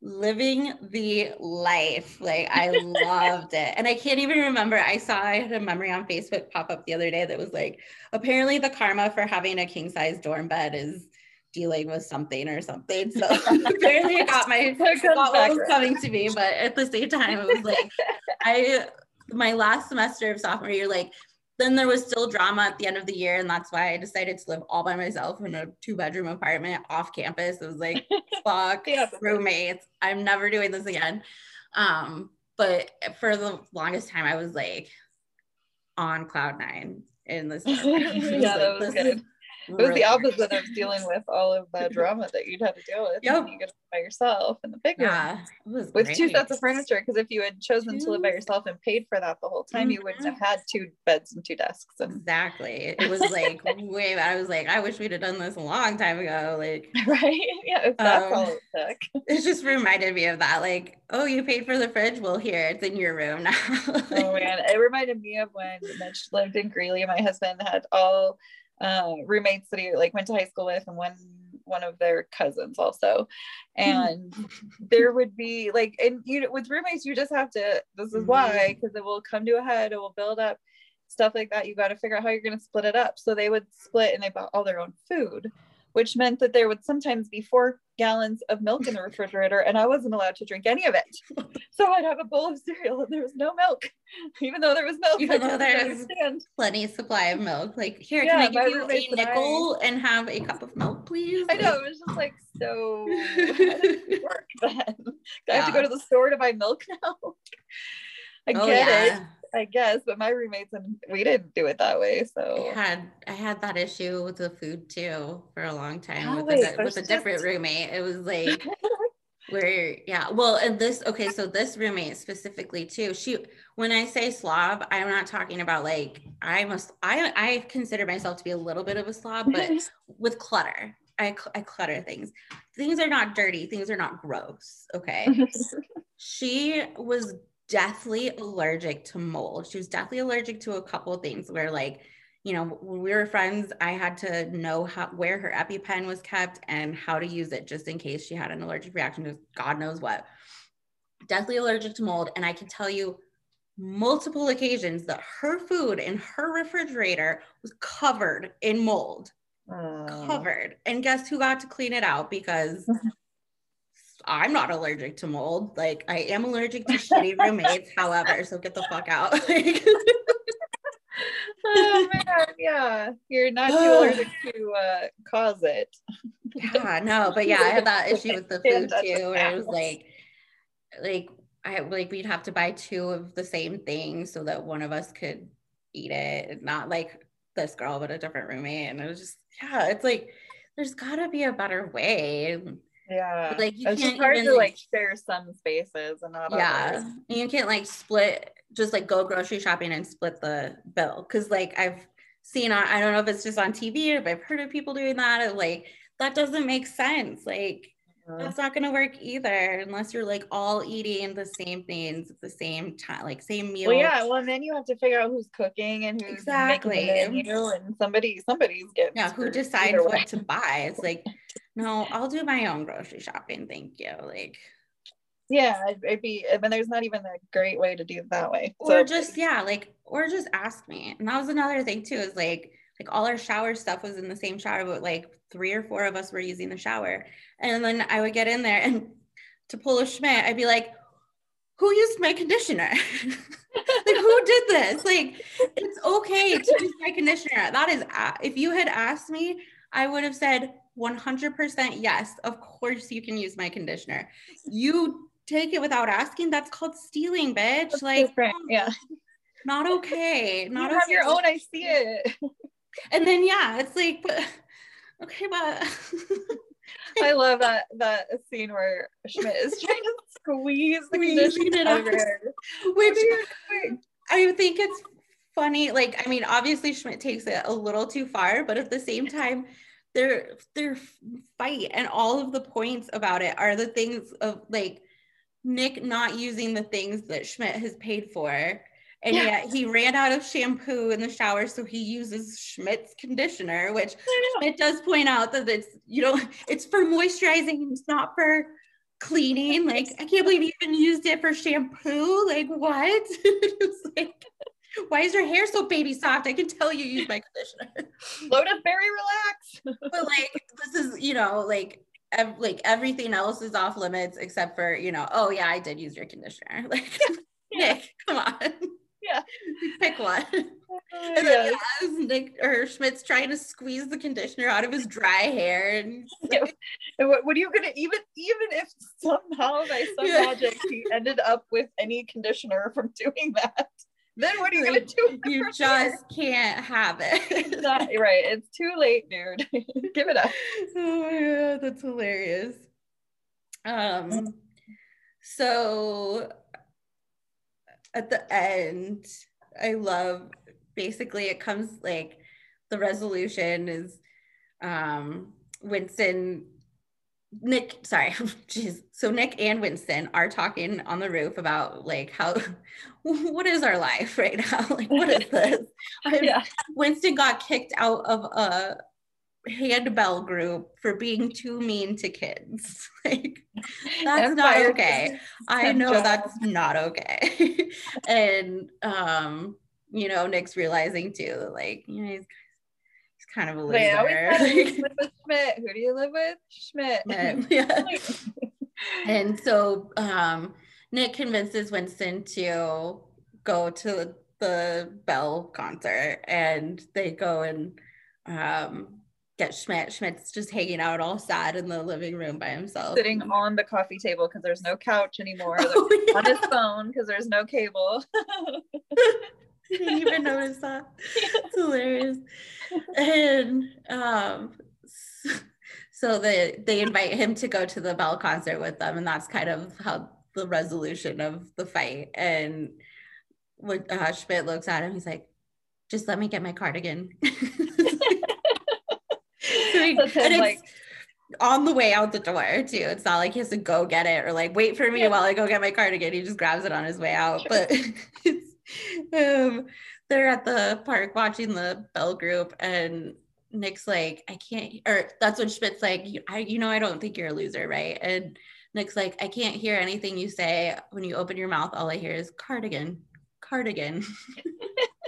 living the life. Like I loved it. And I can't even remember. I saw I had a memory on Facebook pop up the other day that was like, apparently the karma for having a king size dorm bed is dealing with something or something. So apparently I got my got what was coming to me, but at the same time, it was like I my last semester of sophomore year, like then there was still drama at the end of the year, and that's why I decided to live all by myself in a two bedroom apartment off campus. It was like fuck yeah. roommates. I'm never doing this again. Um, but for the longest time, I was like on cloud nine in this. yeah, that was good it was the opposite of dealing with all of the drama that you'd have to deal with Yep. you get by yourself in the big room Yeah, with two sets of furniture. Because if you had chosen to live by yourself and paid for that the whole time, you wouldn't have had two beds and two desks. And Exactly. It was like way. I was like, I wish we'd have done this a long time ago. Like, right, yeah, that's Um, all it took. it just reminded me of that. Like, oh, you paid for the fridge? Well, here, it's in your room now. oh man, it reminded me of when Mitch lived in Greeley. My husband had all uh, roommates that he like went to high school with, and one one of their cousins also. And there would be like, and you know, with roommates, you just have to. This is why, because it will come to a head. It will build up stuff like that. You got to figure out how you're going to split it up. So they would split, and they bought all their own food. Which meant that there would sometimes be four gallons of milk in the refrigerator, and I wasn't allowed to drink any of it. So I'd have a bowl of cereal, and there was no milk, even though there was milk. Even though there's-. Plenty supply of milk. Like, here, Yeah, can I give you a and I- nickel and have a cup of milk, please? I know it was just like so. It work then? I have to go to the store to buy milk now? I Oh, get it, yeah. I guess, but my roommates and we didn't do it that way. So I had I had that issue with the food too for a long time with, a, with a different roommate. It was like where yeah well and this okay so this roommate specifically too she when i say slob i'm not talking about like i must i i consider myself to be a little bit of a slob but with clutter i, I clutter things things are not dirty things are not gross okay she was deathly allergic to mold. She was deathly allergic to a couple of things where like you know when we were friends i had to know how where her epipen was kept and how to use it just in case she had an allergic reaction to god knows what. Deathly allergic to mold. And i can tell you multiple occasions that her food in her refrigerator was covered in mold. Covered. And guess who got to clean it out? Because i'm not allergic to mold. Like i am allergic to shitty roommates however so get the fuck out. Oh man, yeah, you're not too allergic to uh, cause it. yeah no but yeah i had that issue with the food too where it was like like i like we'd have to buy two of the same thing so that one of us could eat it not like this girl but a different roommate and it was just yeah it's like there's gotta be a better way Yeah, Like, you it's can't hard even, to like- like share some spaces and not yeah others. and you can't like split just like go grocery shopping and split the bill because like i've seen on i don't know if it's just on tv or if i've heard of people doing that and, like that doesn't make sense like. That's mm-hmm. not going to work either unless you're like all eating the same things at the same time like same meal Well, yeah. Well, and then you have to figure out who's cooking and who's Exactly. making the menu, and somebody, somebody's getting yeah who decides way. what to buy it's like no i'll do my own grocery shopping thank you like Yeah, it'd, be. I mean, there's not even a great way to do it that way. or just yeah like or just ask me and that was another thing too is like like all our shower stuff was in the same shower but like three or four of us were using the shower. And then i would get in there and to pull a schmidt i'd be like who used my conditioner? Like who did this? Like it's okay to use my conditioner. That is uh, if you had asked me i would have said 100% yes of course you can use my conditioner. You take it without asking that's called stealing bitch. That's like yeah, not okay not you have okay. your own. I see it. and then yeah it's like but okay but I love that that scene where Schmidt is trying to squeeze the it out of out. her. which What are you doing? i think it's funny like i mean obviously schmidt takes it a little too far but at the same time their their fight and all of the points about it are the things of like nick not using the things that schmidt has paid for and Yeah. yet he ran out of shampoo in the shower so he uses schmidt's conditioner which it does point out that it's you know it's for moisturizing it's not for cleaning. Like i can't believe you even used it for shampoo. Like what? It's like why is your hair so baby soft? I can tell you use my conditioner. Lotus very relax. but like this is you know like ev- like everything else is off limits except for you know oh yeah i did use your conditioner. Like Yeah. nick come on Yeah. pick one. and then yeah, Nick or Schmidt's trying to squeeze the conditioner out of his dry hair. And what, what are you gonna even even if somehow by some Yeah. magic he ended up with any conditioner from doing that? then what are you gonna do? You just can't have it. Not, right. It's too late, dude. Give it up. Oh my god, that's hilarious. Um so at the end, I love basically it comes like the resolution is um Winston Nick, sorry, jeez. So Nick and Winston are talking on the roof about like how, what is our life right now? Like, what is this? yeah. Winston got kicked out of a handbell group for being too mean to kids. like, that's not okay. I know job. that's not okay. and um, you know, Nick's realizing too, like, you know, he's he's kind of a loser. live with Schmidt. Who do you live with? Schmidt. Schmidt. Yeah. and so um, Nick convinces Winston to go to the Bell concert, and they go and um, get Schmidt. Schmidt's just hanging out all sad in the living room by himself. Sitting on the coffee table because there's no couch anymore. Oh, yeah. On his phone because there's no cable. didn't even notice that. It's hilarious. And um, so they they invite him to go to the Bell concert with them, and that's kind of how the resolution of the fight. And when uh, Schmidt looks at him, he's like, "Just let me get my cardigan." he, and it's like, on the way out the door too. It's not like he has to go get it or like wait for me yeah. while I go get my cardigan. He just grabs it on his way out. But um, they're at the park watching the Bell group, and Nick's like, I can't, or that's what Schmidt's like, I, you know, I don't think you're a loser, right? And Nick's like, I can't hear anything you say. When you open your mouth, all I hear is cardigan, cardigan.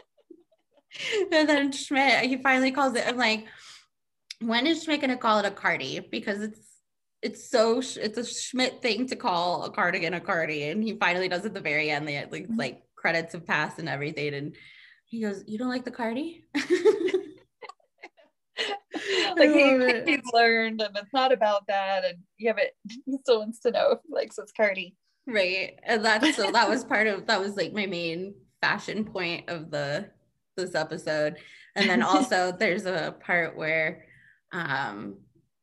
and then Schmidt, he finally calls it. I'm like, when is Schmidt gonna call it a cardi? Because it's it's so it's a Schmidt thing to call a cardigan a cardi, and he finally does at the very end. They like like credits have passed and everything. And he goes, You don't like the Cardi? like he, he's learned and it's not about that. And yeah, but he still wants to know if he likes his Cardi. Right. And that's so that was part of that was like my main fashion point of the this episode. And then also there's a part where um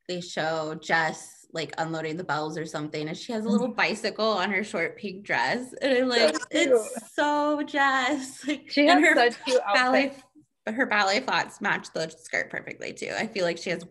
they show Jess like unloading the bells or something and she has a little mm-hmm. bicycle on her short pink dress and I'm like so it's so Jess. Like she has her such cute ballet her ballet flats match the skirt perfectly too. I feel like she has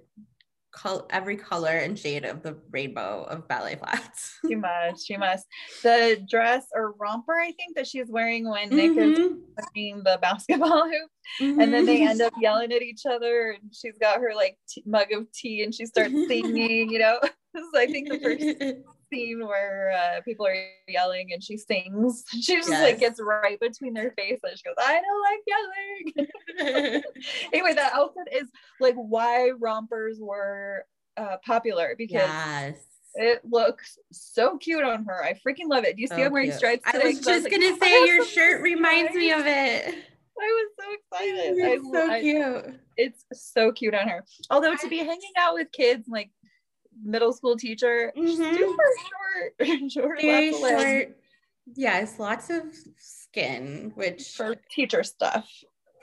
col- every color and shade of the rainbow of ballet flats she must she must the dress or romper I think that she's wearing when Nick mm-hmm. is playing the basketball hoop mm-hmm. and then they end up yelling at each other and she's got her like t- mug of tea and she starts singing you know is I think the first scene where uh, people are yelling and she sings. She just yes. like gets right between their faces. She goes, I don't like yelling. anyway, that outfit is like why rompers were uh, popular because yes. it looks so cute on her. I freaking love it. Do you see so I'm wearing cute. stripes today? I was just I was gonna like, say your shirt reminds me of it. I was so excited. It's I, so I, cute. It's so cute on her. Although to be hanging out with kids like middle school teacher. Mm-hmm. Super short, short, Very short. Yes, lots of skin, which for teacher stuff.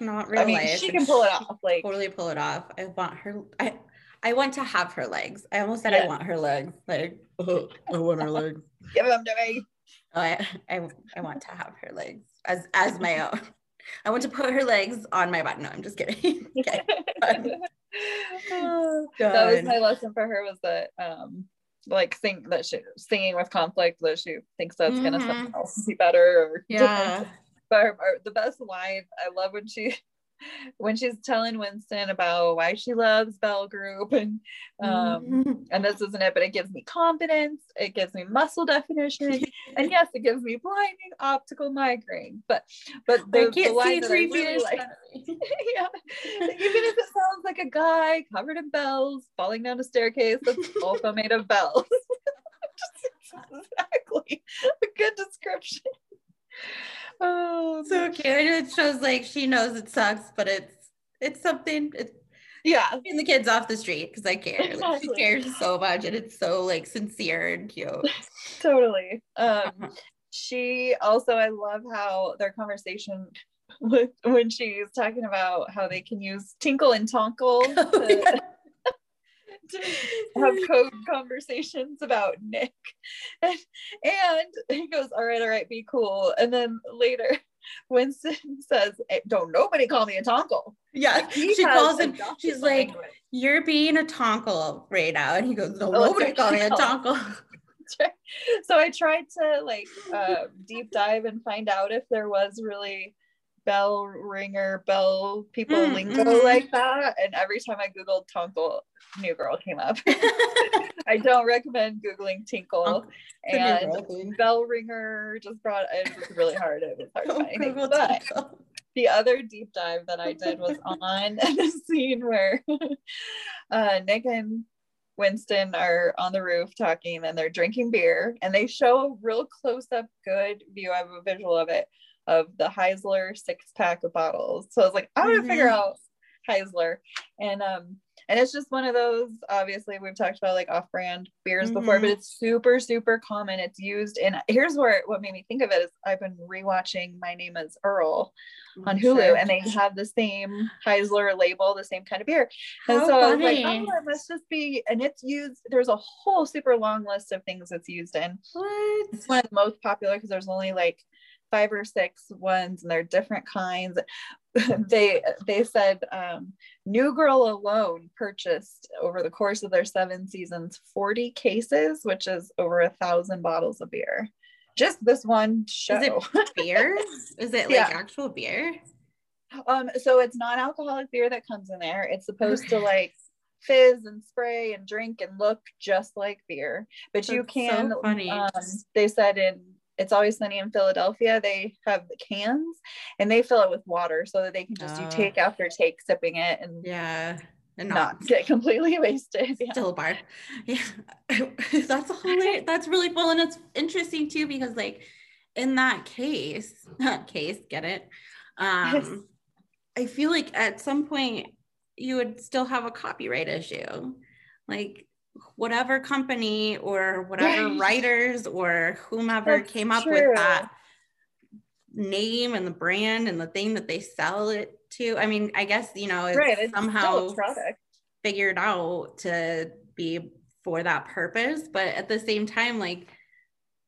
Not real I mean, life. She can pull it off. Like totally pull it off. I want her. I I want to have her legs. I almost said. I want her legs. Like oh, I want her legs. Give them to me. Oh, I, I I want to have her legs as as my own. I want to put her legs on my butt. No, I'm just kidding. okay. Oh, that was my lesson for her was that um like sing that she singing with conflict that she thinks that's mm-hmm. gonna somehow be better or yeah. But her, the best line, I love when she when she's telling Winston about why she loves Bell Group and um mm-hmm. and this isn't it, but it gives me confidence, it gives me muscle definition, and yes, it gives me blinding optical migraine. But but the, the line that I really like, yeah, even if it sounds like a guy covered in bells falling down a staircase that's also made of bells. exactly a good description. Oh, so cute. It shows like she knows it sucks, but it's it's something. It's yeah, getting the kids off the street because I care. Exactly. Like, she cares so much, and it's so like sincere and cute. totally. Um, uh-huh. she also I love how their conversation with when she's talking about how they can use tinkle and tonkle oh, to, have code conversations about Nick. And, and he goes, All right, all right, be cool. And then later Winston says, hey, Don't nobody call me a tonkle. Yeah, she calls him, she's like, language. You're being a tonkle right now. And he goes, No, oh, nobody call me a tonkle. so I tried to like uh, deep dive and find out if there was really bell ringer, bell people mm, lingo mm. like that. And every time I Googled Tonkle, New Girl came up. I don't recommend Googling Tinkle. And bell ringer just brought it was really hard. It was hard to find anything. But the other deep dive that I did was on the scene where uh, Nick and Winston are on the roof talking and they're drinking beer and they show a real close up good view. I have a visual of it of the Heisler six pack of bottles. So I was like, I'm gonna mm-hmm. figure out Heisler. And um and it's just one of those obviously we've talked about like off-brand beers mm-hmm. before but it's super super common it's used and here's where what made me think of it is i've been rewatching my name is earl on hulu sure. and they have the same heisler label the same kind of beer and How so funny. i was like oh it must just be and it's used there's a whole super long list of things it's used in what? it's one of the most popular because there's only like five or six ones and they're different kinds. They they said um, new girl alone purchased over the course of their seven seasons 40 cases which is over a thousand bottles of beer. Just this one show is it beer is it like yeah. actual beer? Um so it's non-alcoholic beer that comes in there. It's supposed to like fizz and spray and drink and look just like beer. But That's you can so funny. Um, they said in it's always sunny in Philadelphia. They have the cans and they fill it with water so that they can just do take after take sipping it and yeah and not, not get completely wasted. Yeah. Still a bar. Yeah. that's hilarious. That's really cool. And it's interesting too, because like in that case, case, get it? Um, I feel like at some point you would still have a copyright issue. Like whatever company or whatever writers or whomever That's came up true. with that name and the brand and the thing that they sell it to. I mean, I guess, you know, it's, right. it's somehow figured out to be for that purpose. But at the same time, like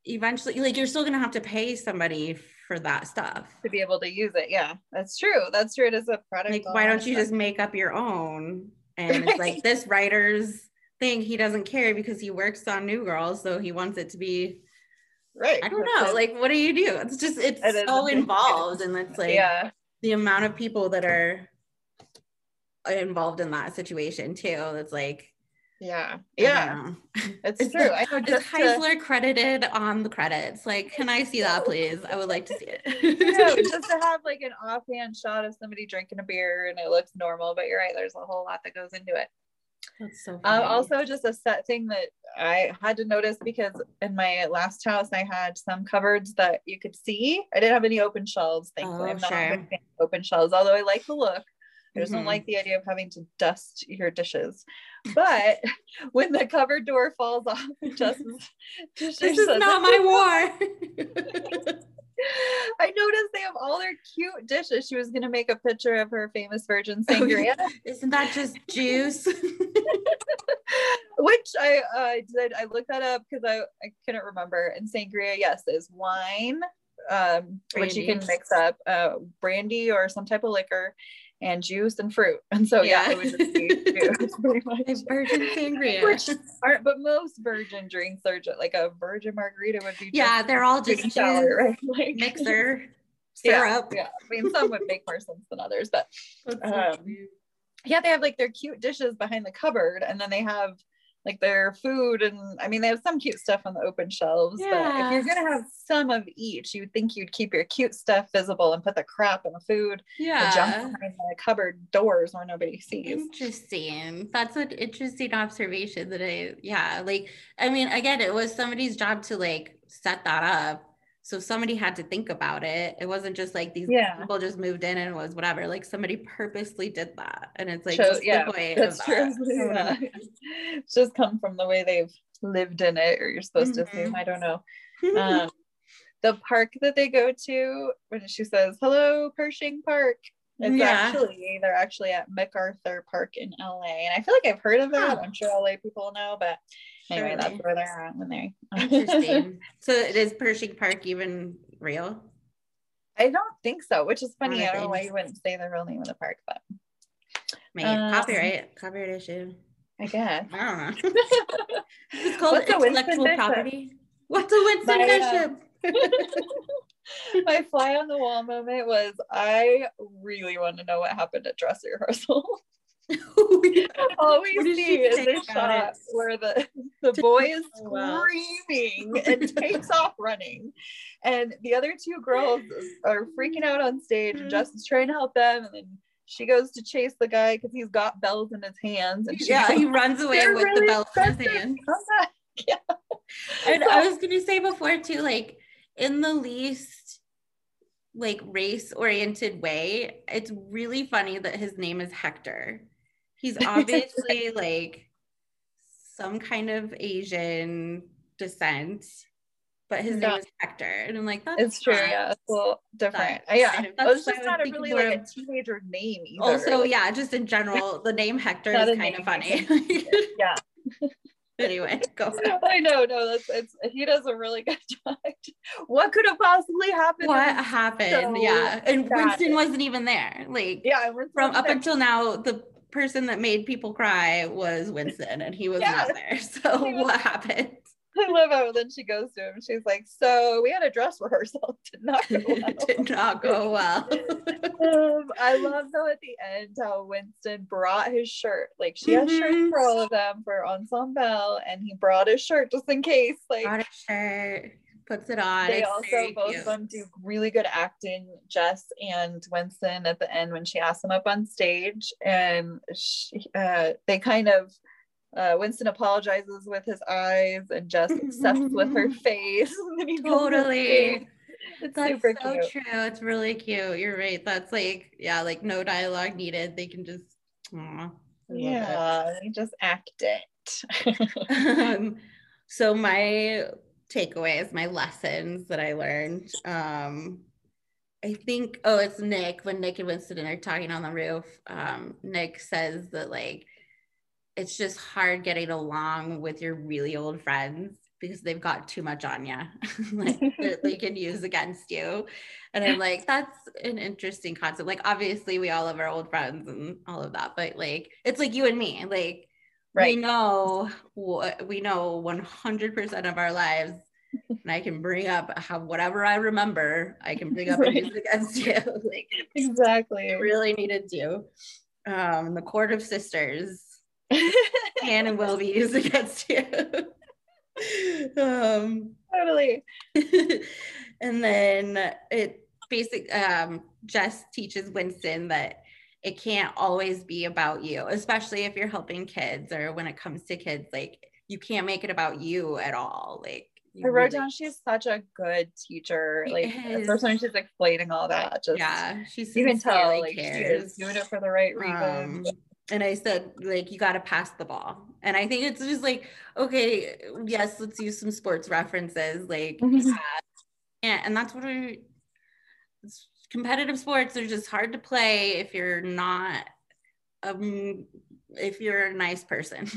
eventually, like you're still going to have to pay somebody for that stuff to be able to use it. Yeah, that's true. That's true. It is a product. Like, why don't you just make up your own? And it's like this writer's thing he doesn't care because he works on New Girls, so he wants it to be right. I don't know. Like, what do you do? It's just it's it so involved, and it's like yeah. the amount of people that are involved in that situation too. It's like yeah, yeah, it's true. I know just is Heisler to... credited on the credits. Like, can I see that, please? I would like to see it. yeah, just to have like an offhand shot of somebody drinking a beer and it looks normal, but you're right. There's a whole lot that goes into it. That's so um, also just a set thing that I had to notice because in my last house I had some cupboards that you could see. I didn't have any open shelves, thankfully. Oh, I'm not sure. open shelves, although I like the look. I just mm-hmm. don't like the idea of having to dust your dishes. But when the cupboard door falls off, just this is not my war. I noticed they have all their cute dishes. She was gonna make a picture of her famous virgin oh, sangria. Isn't that just juice? Which I uh, did. I looked that up because I, I couldn't remember. And sangria, yes, is wine, um, which you can mix up uh, brandy or some type of liquor, and juice and fruit. And so yeah, yeah it would just be juice pretty much. virgin sangria. Which aren't but most virgin drinks are just like a virgin margarita would be Yeah, they're all just juice, right? Like, mixer syrup. Yeah, yeah, I mean some would make more sense than others, but um, yeah, they have like their cute dishes behind the cupboard and then they have like their food and I mean they have some cute stuff on the open shelves. Yeah. But if you're gonna have some of each, you would think you'd keep your cute stuff visible and put the crap in the food. Yeah. The junk behind the cupboard doors where nobody sees. Interesting. That's an interesting observation that I yeah, like I mean again, it was somebody's job to like set that up so somebody had to think about it. It wasn't just like these yeah. people just moved in and was whatever. Like somebody purposely did that. And it's like, so, yeah, that's true. That. Yeah. it's just come from the way they've lived in it, or you're supposed mm-hmm. to assume. I don't know. Um, the park that they go to when she says hello pershing park it's Yeah. actually they're actually at macarthur park in la and i feel like i've heard of that i'm sure la people know but anyway that's where they're at when they Interesting. so it is Pershing Park even real? i don't think so which is funny i don't know why you wouldn't say the real name of the park but Maybe Um, copyright, copyright issue. i guess I don't know. it's called What's a Winston intellectual property. What's a Winston uh, Bishop? my fly on the wall moment was I really want to know what happened at dress rehearsal. All we What did see is a shot it? where the the boy is screaming and takes off running, and the other two girls are freaking out on stage. Mm-hmm. And Justin's trying to help them, and then she goes to chase the guy because he's got bells in his hands, and she yeah, goes, he runs away "They're with the bells in his expensive. hand. Come back." And So- I was gonna say before too, like in the least like race oriented way, it's really funny that his name is Hector. He's obviously like some kind of Asian descent, but his name is Hector. And I'm like, that's It's true, yeah. It's a little different. That's yeah. that's just not a really like a teenager name either. Also, yeah, just in general, the name Hector is kind of funny. Yeah. anyway, go. I know, no, that's it's he does a really good job. what could have possibly happened? What happened? so yeah. And. Winston wasn't even there. Like yeah, from up until now, the person that made people cry was Winston and he was not there. So was- what happened? I love how then she goes to him. She's like, "So we had a dress rehearsal. Did not go well." did not go well. Um, I love though at the end how Winston brought his shirt. Like she has shirts Mhm. for all of them for Ensemble, and he brought his shirt just in case. Like Brought a shirt, puts it on. they It's also both cute. of them do really good acting jess and winston at the end when she asks them up on stage and she, uh, they kind of uh, winston apologizes with his eyes and jess accepts with her face and then he goes on Totally. it's That's super so cute true. It's really cute. You're right. That's like, yeah, like no dialogue needed. They can just, aw, it. yeah they just act it um, so my takeaways, my lessons that I learned. Um, I think, oh, it's Nick when Nick and Winston are talking on the roof. Um, Nick says that like it's just hard getting along with your really old friends because they've got too much on you, like that they can use against you. And I'm like, that's an interesting concept. Like, obviously, we all have our old friends and all of that, but like, it's like you and me. Like, we know what we know 100% of our lives. And i can bring up how whatever i remember i can bring up use against you. Like exactly. It really needed to um the court of sisters. Can and will be used against you. Um totally. and then it basic um Jess teaches Winston that it can't always be about you, especially if you're helping kids or when it comes to kids, like you can't make it about you at all. Like you I wrote down she's such a good teacher. She Like is. especially when she's explaining all that. Just yeah, she's you can tell like she cares. is doing it for the right reasons. Um, and I said, like, you got to pass the ball. And I think it's just like, okay, yes, let's use some sports references. Like, yeah, and, and that's what I, competitive sports are just hard to play if you're not, um, if you're a nice person.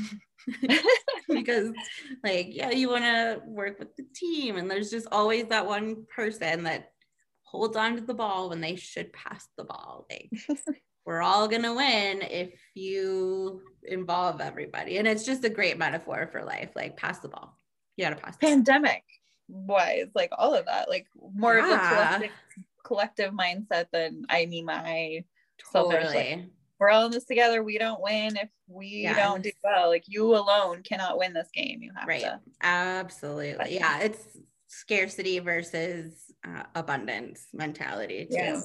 because, like, yeah, you want to work with the team. And there's just always that one person that holds on to the ball when they should pass the ball. Like, we're all gonna win if you involve everybody. And it's just a great metaphor for life. Like pass the ball. You gotta pass. Pandemic wise, like all of that, like more of a Yeah. Collective mindset than I need my selfish, Totally. we're all in this together. We don't win if we don't do well. Like you alone cannot win this game. You have Right. to. Absolutely. Yeah. It's scarcity versus uh, abundance mentality too. Yeah.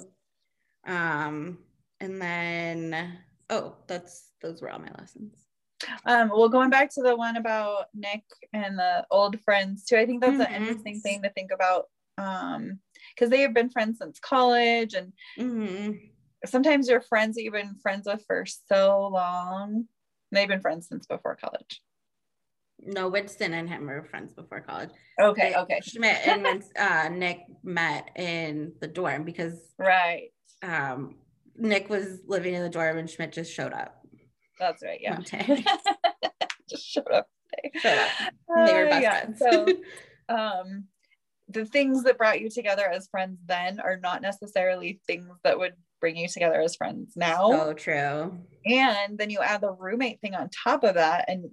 Um, and then oh, that's those were all my lessons. Um, well, going back to the one about Nick and the old friends too, I think that's Mhm. an interesting thing to think about. Um, because they have been friends since college, and Mhm. sometimes your friends that you've been friends with for so long, they've been friends since before college. no, Winston and him were friends before college. Okay, okay. Schmidt and uh, Nick met in the dorm because Right. um, Nick was living in the dorm and Schmidt just showed up That's right. Yeah. Just showed up. Showed up. They were Uh, best yeah, friends. So um the things that brought you together as friends then are not necessarily things that would bring you together as friends now. so true. and then you add the roommate thing on top of that and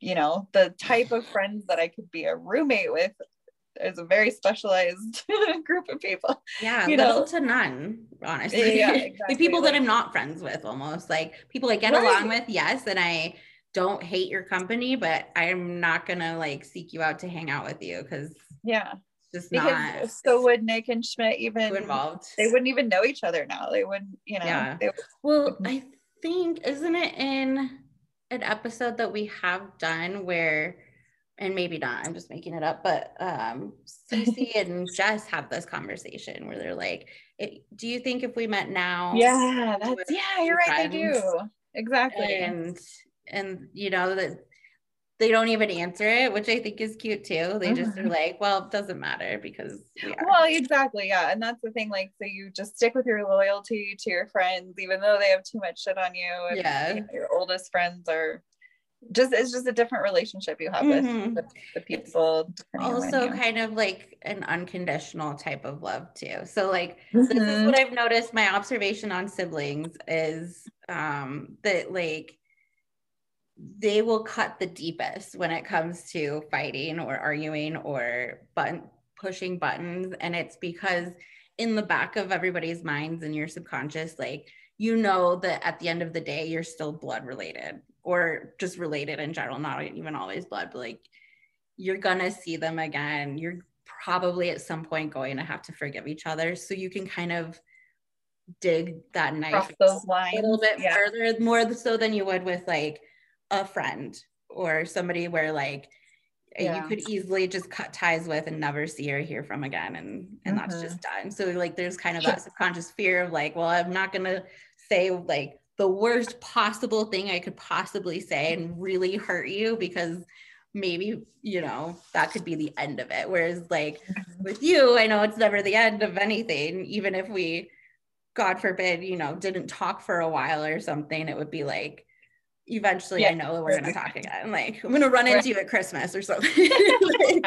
you know the type of friends that i could be a roommate with is a very specialized group of people Yeah, You little know? to none, honestly. Yeah, the exactly, people that I'm not friends with, almost like people I get Right. along with, yes, and I don't hate your company, but I'm not gonna like seek you out to hang out with you because yeah. Just because not so would nick and schmidt even involved. they wouldn't even know each other now. They wouldn't you know Yeah. they, Well, I think isn't it in an episode that we have done where and maybe not, I'm just making it up, but um Cece and Jess have this conversation where they're like, "It- do you think if we met now yeah that's yeah you're right they do. Exactly. And and you know that they don't even answer it, which I think is cute too. They just are Mhm. like, well, it doesn't matter because we well exactly yeah and that's the thing like so you just stick with your loyalty to your friends even though they have too much shit on you and Yeah. you know, your oldest friends are just it's just a different relationship you have Mhm. with the, people depending on when also kind of like an unconditional type of love too. So like this is Mhm. what I've noticed my observation on siblings is um that like they will cut the deepest when it comes to fighting or arguing or button pushing buttons. And it's because in the back of everybody's minds and your subconscious like you know that at the end of the day you're still blood related or just related in general not even always blood but like you're gonna see them again. You're probably at some point going to have to forgive each other. So you can kind of dig that knife a little bit yeah. further more so than you would with like a friend or somebody where like Yeah. you could easily just cut ties with and never see or hear from again and and that's Mhm. just done. So like there's kind of that subconscious fear of like well i'm not gonna say like the worst possible thing i could possibly say and really hurt you because maybe you know that could be the end of it. Whereas like with you i know it's never the end of anything. Even if we god forbid you know didn't talk for a while or something it would be like eventually i know we're gonna talk again like i'm gonna run into you at christmas or something. Like,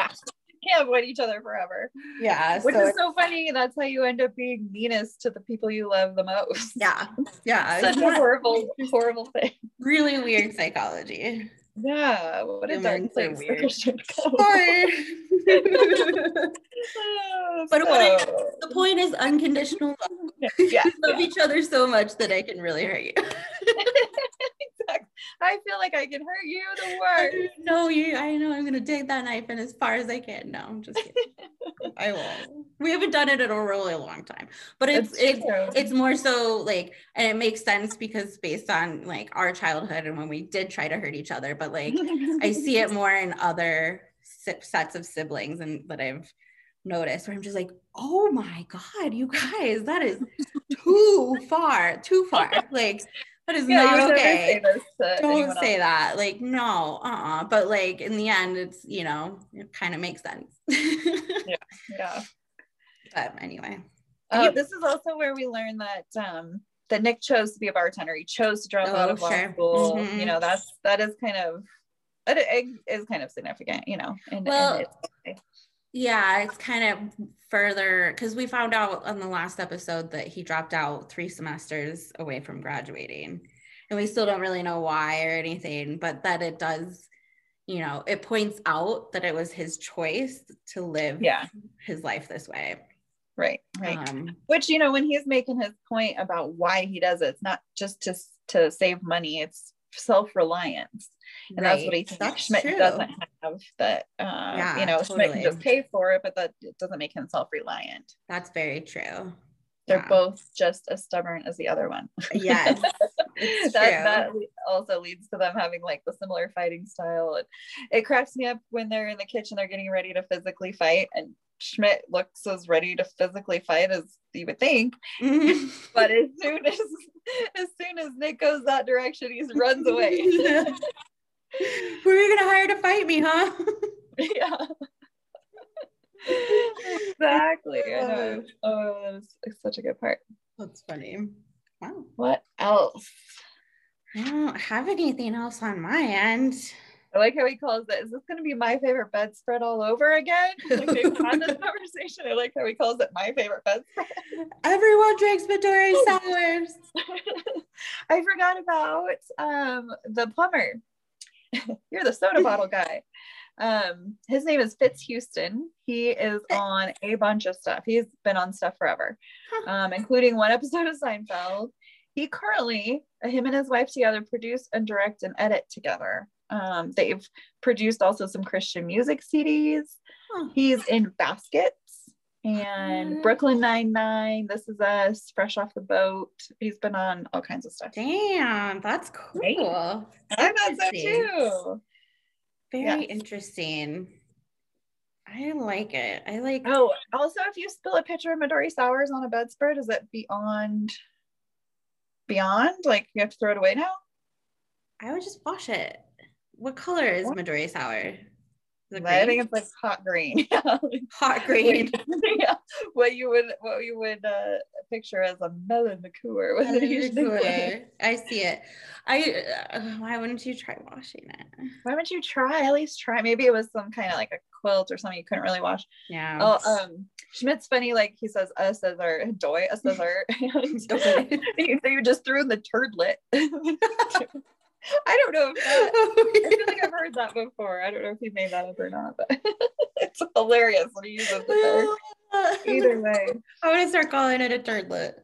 can't avoid each other forever. Yeah which so is so funny that's how you end up being meanest to the people you love the most. Yeah. Yeah such it's a horrible horrible thing. Really weird psychology. Yeah what a dark place weird. Christian go. But what I- the point is unconditional love. Yeah, love each other so much that i can really hurt you. I feel like I can hurt you the worst. no you i know i'm gonna dig that knife in as far as i can no i'm just kidding I will. We haven't done it in a really long time, but it's it's true. it's more so like, and it makes sense because based on like our childhood and when we did try to hurt each other, but like I see it more in other sets of siblings and that I've noticed where I'm just like, oh my god, you guys, that is too far, too far. Like that is Yeah, not okay say don't say else. that like no uh-uh but like in the end it's you know it kind of makes sense Yeah. Yeah. But anyway Uh, this is also where we learn that um that Nick chose to be a bartender. He chose to drop out Oh, of law sure. school. Mhm. You know, that's that is kind of that i- kind of significant. You know, and, Well, and yeah it's kind of further because we found out on the last episode that he dropped out three semesters away from graduating and we still don't really know why or anything but that it does you know it points out that it was his choice to live yeah, his life this way right, right. um Which you know, when he's making his point about why he does it, it's not just to to save money. It's self reliance. and that's what he right. thinks That's Schmidt true. doesn't have. That uh, Yeah, you know, Schmidt can just pay for it, but that it doesn't make him self-reliant. that's very true They're Yeah. both just as stubborn as the other one. yes it's that that also leads to them having like the similar fighting style. And it cracks me up when they're in the kitchen, they're getting ready to physically fight, and Schmidt looks as ready to physically fight as you would think. Mhm. But as soon as as soon as Nick goes that direction, he runs away. Who are you gonna hire to fight me, huh? yeah. exactly. I know. Oh, that was such a good part. That's funny. Wow. What else? I don't have anything else on my end. I like how he calls it. Is this going to be my favorite bedspread all over again? Like they've had this conversation. I like how he calls it my favorite bedspread. Everyone drinks Midori sours. I forgot about um, the plumber. You're the soda bottle guy. Um, his name is Fitz Houston. He is on a bunch of stuff. He's been on stuff forever, um, including one episode of Seinfeld. He currently, him and his wife together, produce and direct and edit together. Um, they've produced also some Christian music CDs. Huh. He's in Baskets and Brooklyn Nine Nine. This is us, fresh off the boat. He's been on all kinds of stuff. Damn, that's cool. I thought so too. Very yeah. interesting. I like it. I like. Oh, also, if you spill a pitcher of Midori sours on a bedspread, is it beyond? Beyond, like you have to throw it away now. I would just wash it. What color is? Midori sour? I think it's like hot green. hot green. yeah. What you would what you would uh, picture as a melon liqueur. liqueur. I see it. I uh, why wouldn't you try washing it? Why wouldn't you try? At least try. Maybe it was some kind of like a quilt or something you couldn't really wash. Yeah. Oh, um, Schmidt's funny. Like he says, us as our joy, us as our. so you just threw in the turdlet. I don't know. If that, I feel like I've heard that before. I don't know if he made that up or not, but it's hilarious when he uses the Either way, I want to start calling it a turdlet.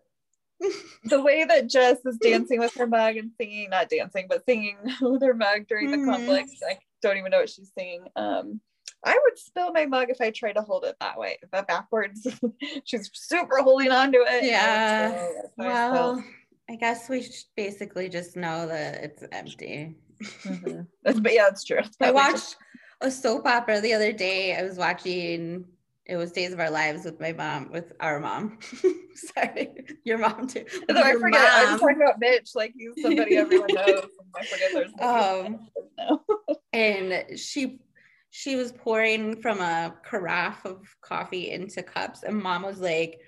the way that Jess is dancing with her mug and singing, not dancing, but singing with her mug during the mm-hmm. conflict. I don't even know what she's singing. Um, I would spill my mug if I tried to hold it that way, but backwards. she's super holding on to it. Yeah. So well, I guess we should basically just know that it's empty. Mm-hmm. but yeah, it's true. It's I watched just... a soap opera the other day. I was watching it was Days of Our Lives with my mom, with our mom. Sorry, your mom too. I forget. Mom. I was talking about Mitch, like he's somebody everyone knows. I forget there's um, and she she was pouring from a carafe of coffee into cups, and mom was like,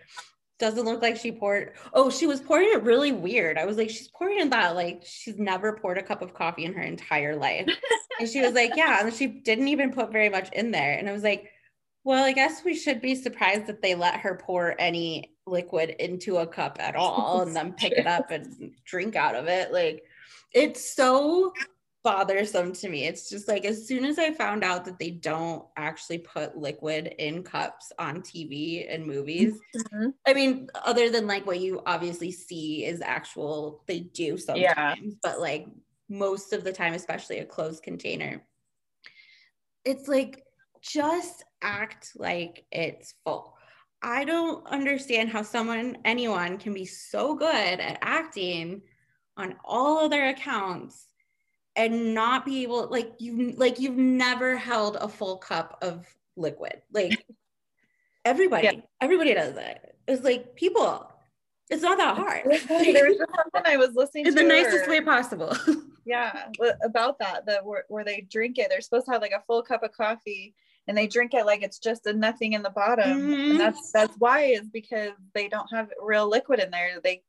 doesn't look like she poured. Oh, she was pouring it really weird. I was like, she's pouring it that like she's never poured a cup of coffee in her entire life. and she was like, yeah, and she didn't even put very much in there. And I was like, well, I guess we should be surprised that they let her pour any liquid into a cup at all and then pick it up and drink out of it. Like it's so bothersome to me. It's just like as soon as I found out that they don't actually put liquid in cups on TV and movies, mm-hmm. I mean, other than like what you obviously see is actual, they do sometimes, yeah. but like most of the time, especially a closed container, it's like just act like it's full. I don't understand how someone, anyone can be so good at acting on all other accounts and not be able like you like you've never held a full cup of liquid. Like everybody yeah. everybody does that. It's like people it's not that hard. There was something i was listening to. in the nicest way possible. Yeah about that that where, where they drink it they're supposed to have like a full cup of coffee and they drink it like it's just a nothing in the bottom mm-hmm. and that's that's why is because they don't have real liquid in there. They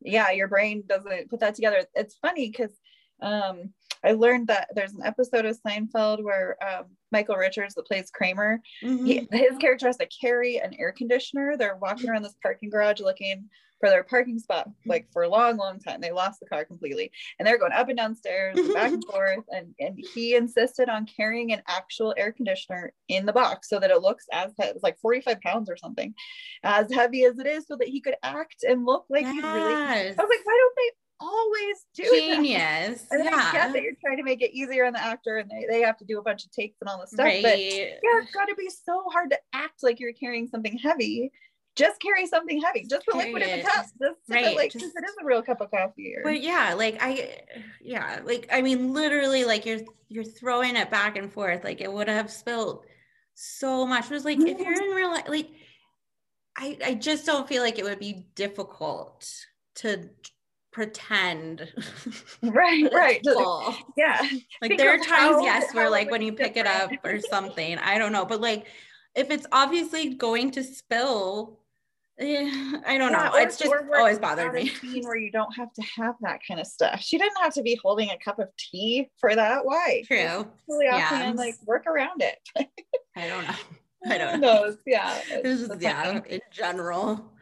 yeah your brain doesn't put that together. It's funny because um, I learned that there's an episode of Seinfeld where um, Michael Richards, that plays Kramer, mm-hmm. he, his character has to carry an air conditioner. They're walking around this parking garage looking for their parking spot like for a long, long time. They lost the car completely, and they're going up and down stairs, and back and forth. And and he insisted on carrying an actual air conditioner in the box so that it looks as it's like 45 pounds or something, as heavy as it is, so that he could act and look like yes. he's really. I was like, why don't they always do genius. That. And yeah. I get that you're trying to make it easier on the actor and they, they have to do a bunch of takes and all this stuff. Right. But yeah, it's gotta be so hard to act like you're carrying something heavy. Just carry something heavy. Just put liquid in the cup. Just right. it like just, it is a real cup of coffee. Or... But yeah, like I yeah, like I mean literally like you're you're throwing it back and forth. Like it would have spilled so much. It was like if you're in real life, like I, I just don't feel like it would be difficult to pretend. right, right. full. Yeah. Like Think there are times, yes, where like when you pick it up or something, I don't know, but like if it's obviously going to spill, yeah, I don't Yeah, know. or- it's just always bothered me. where you don't have to have that kind of stuff. She didn't have to be holding a cup of tea for that. Why? True. Really Yeah. offhand, like work around it. I don't know. I don't know. knows? Yeah. Just yeah, in general.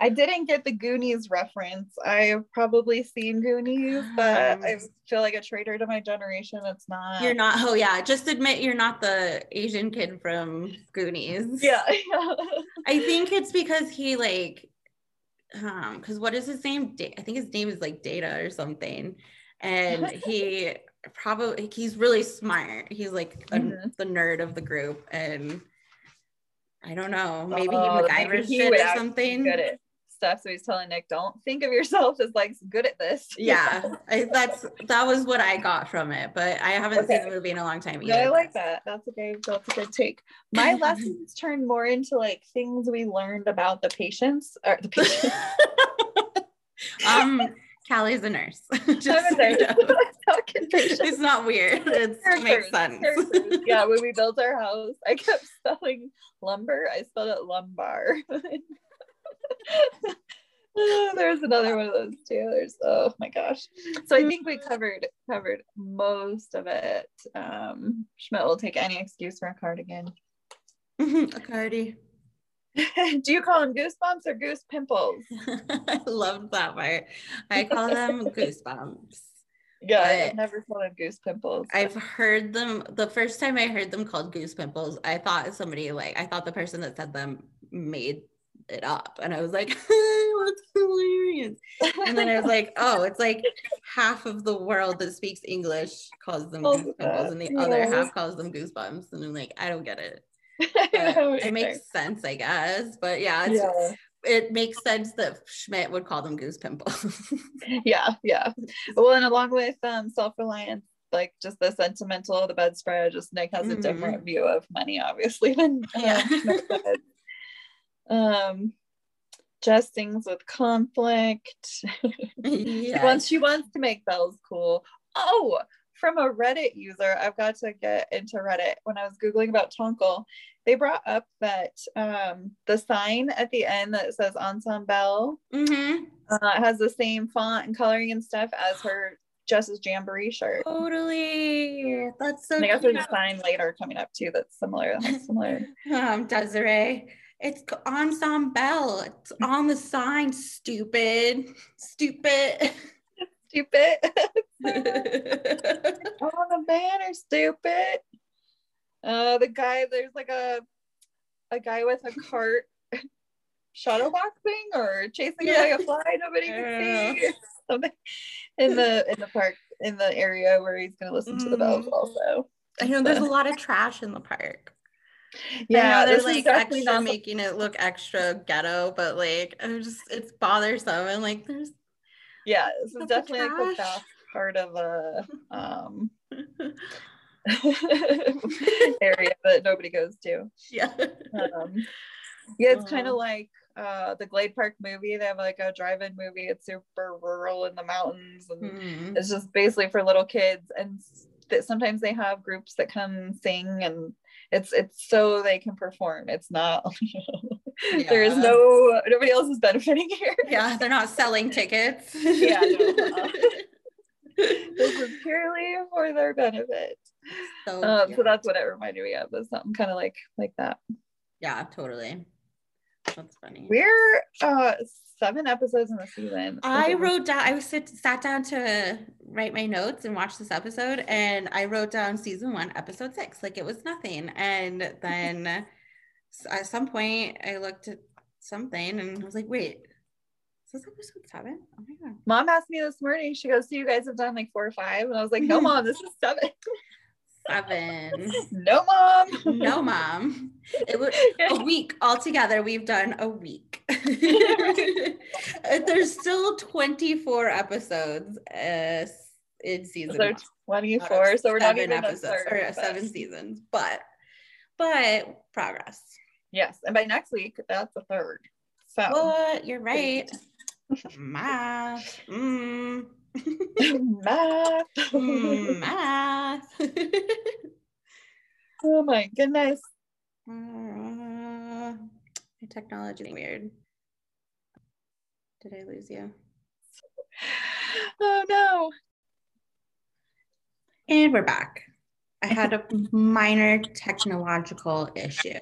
I didn't get the Goonies reference. I've probably seen Goonies, but Um, I feel like a traitor to my generation. It's not. You're not oh yeah, just admit you're not the Asian kid from Goonies. Yeah. I think it's because he like um because what is his name? I think his name is like Data or something. And he probably he's really smart. He's like a, Mhm. the nerd of the group and I don't know, maybe Oh, he MacGyver shit or something. Stuff. So he's telling Nick, don't think of yourself as like good at this. Yeah, I, that's that was what I got from it, but I haven't seen the movie in a long time No, either. I like that. That's a good. That's a good take. My lessons turned more into like things we learned about the patients or the patients. um, Callie's a nurse. Just I'm a you nurse. know. It's not weird. It's, it makes sense. characters. Yeah, when we built our house, I kept spelling lumber. I spelled it lumbar. There's another one of those too. There's oh my gosh. So I think we covered covered most of it. Um, Schmidt will take any excuse for a cardigan. a Cardi. Do you call them goosebumps or goose pimples? I love that part. I call them goosebumps. Yeah, I've never called them goose pimples. I've heard them the first time I heard them called goose pimples. I thought somebody like I thought the person that said them made it up, and I was like, "That's hilarious." And then I was like, "Oh, it's like half of the world that speaks English calls them Calls goose pimples, and the other half calls them goosebumps." And I'm like, I don't get it. I But know it makes sense, I guess. But yeah, it's, yeah, it makes sense that Schmidt would call them goose pimples. yeah, yeah. Well, and along with um, self-reliance, like just the sentimental, the bedspread, just Nick has a Mhm. different view of money, obviously, than um, Yeah. Um Jess sings with conflict. Yeah. wants she wants to make bells cool. Oh, from a Reddit user, I've got to get into Reddit. When I was googling about Tonkel, they brought up that um, the sign at the end that says Ensemble hmm uh, has the same font and coloring and stuff as her Jess's Jamboree shirt. Totally. That's so And I guess there's a sign later coming up too that's similar. That's similar. um, Desiree. It's c- ensemble. It's on the sign. Stupid. Stupid. stupid. on the banner, stupid. Uh, the guy, there's like a a guy with a cart shuttle boxing or chasing Yeah. away a fly nobody can see. Something in the in the park in the area where he's gonna listen to the bells Mm. also. I know there's a lot of trash in the park. Yeah, I know they're this like extra not making it look extra ghetto, but like I'm just it's bothersome and like there's yeah, this is definitely like the part of a um area that nobody goes to. yeah. um, yeah, it's kind of like uh, the Glade Park movie. They have like a drive-in movie. It's super rural in the mountains, and Mm. it's just basically for little kids. And that sometimes they have groups that come sing, and it's it's so they can perform. It's not. there is no nobody else is benefiting here. Yeah, they're not selling tickets. Yeah, no, uh, this is purely for their benefit. so, Um, yeah. So that's what it reminded me of. Is something kind of like like that. yeah, totally. That's funny. We're uh seven episodes in the season. I wrote down, I was sit, sat down to write my notes and watch this episode, and I wrote down season one, episode six, like it was nothing. And then at some point, I looked at something and I was like, wait, is this episode seven? Oh my God. Mom asked me this morning. She goes, "So you guys have done like four or five? And I was like, "No, mom, this is seven. Seven. no, mom. no, mom. It was a week altogether. We've done a week. There's still 24 episodes uh, in season So twenty-four. So we're not even episodes third, or but- seven seasons, but but progress. Yes, and by next week, that's the third. So What you're right. math. Mm. math. Mm, math. oh my goodness. Uh, my technology is weird. Did I lose you? Oh no. And we're back. I had a minor technological issue,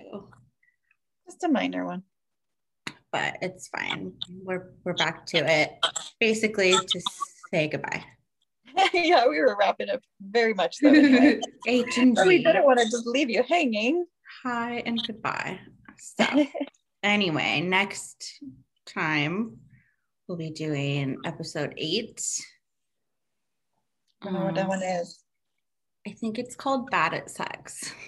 Just a minor one. but it's fine. We're we're back to it. Basically to say goodbye. yeah, we were wrapping up very much so. anyway. H and we didn't want to just leave you hanging. Hi and goodbye. So anyway, next time we'll be doing episode eight. I don't know what that Um, one is. I think it's called Bad at Sex.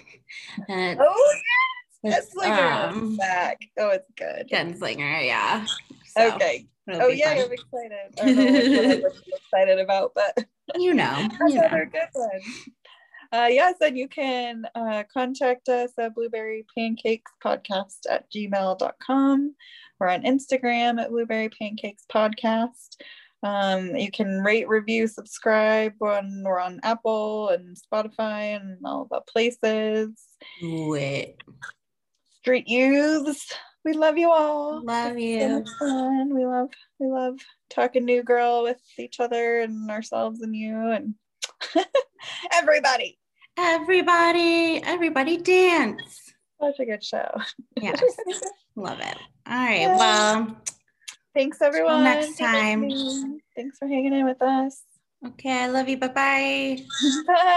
And Oh, it's, yes, Slinger um, back. Oh, it's good. Gunslinger, yeah. So, okay. It'll Oh yeah, fun. I'm excited. I don't know which one I'm excited about, but You know, you know. another good one. Uh, yes, and you can uh, contact us at blueberry pancakes podcast at gmail.com. We're on Instagram at blueberry pancakes podcast. Um, you can rate, review, subscribe. On, we're on Apple and Spotify and all the places. Do it. Street youths, we love you all. Love you. fun. We love we love talking new girl with each other and ourselves and you and everybody. Everybody, everybody dance. Such a good show. Yes, love it. All right. Well, Thanks everyone. next time. Thanks for hanging in with us. okay. I love you. Bye bye. Bye.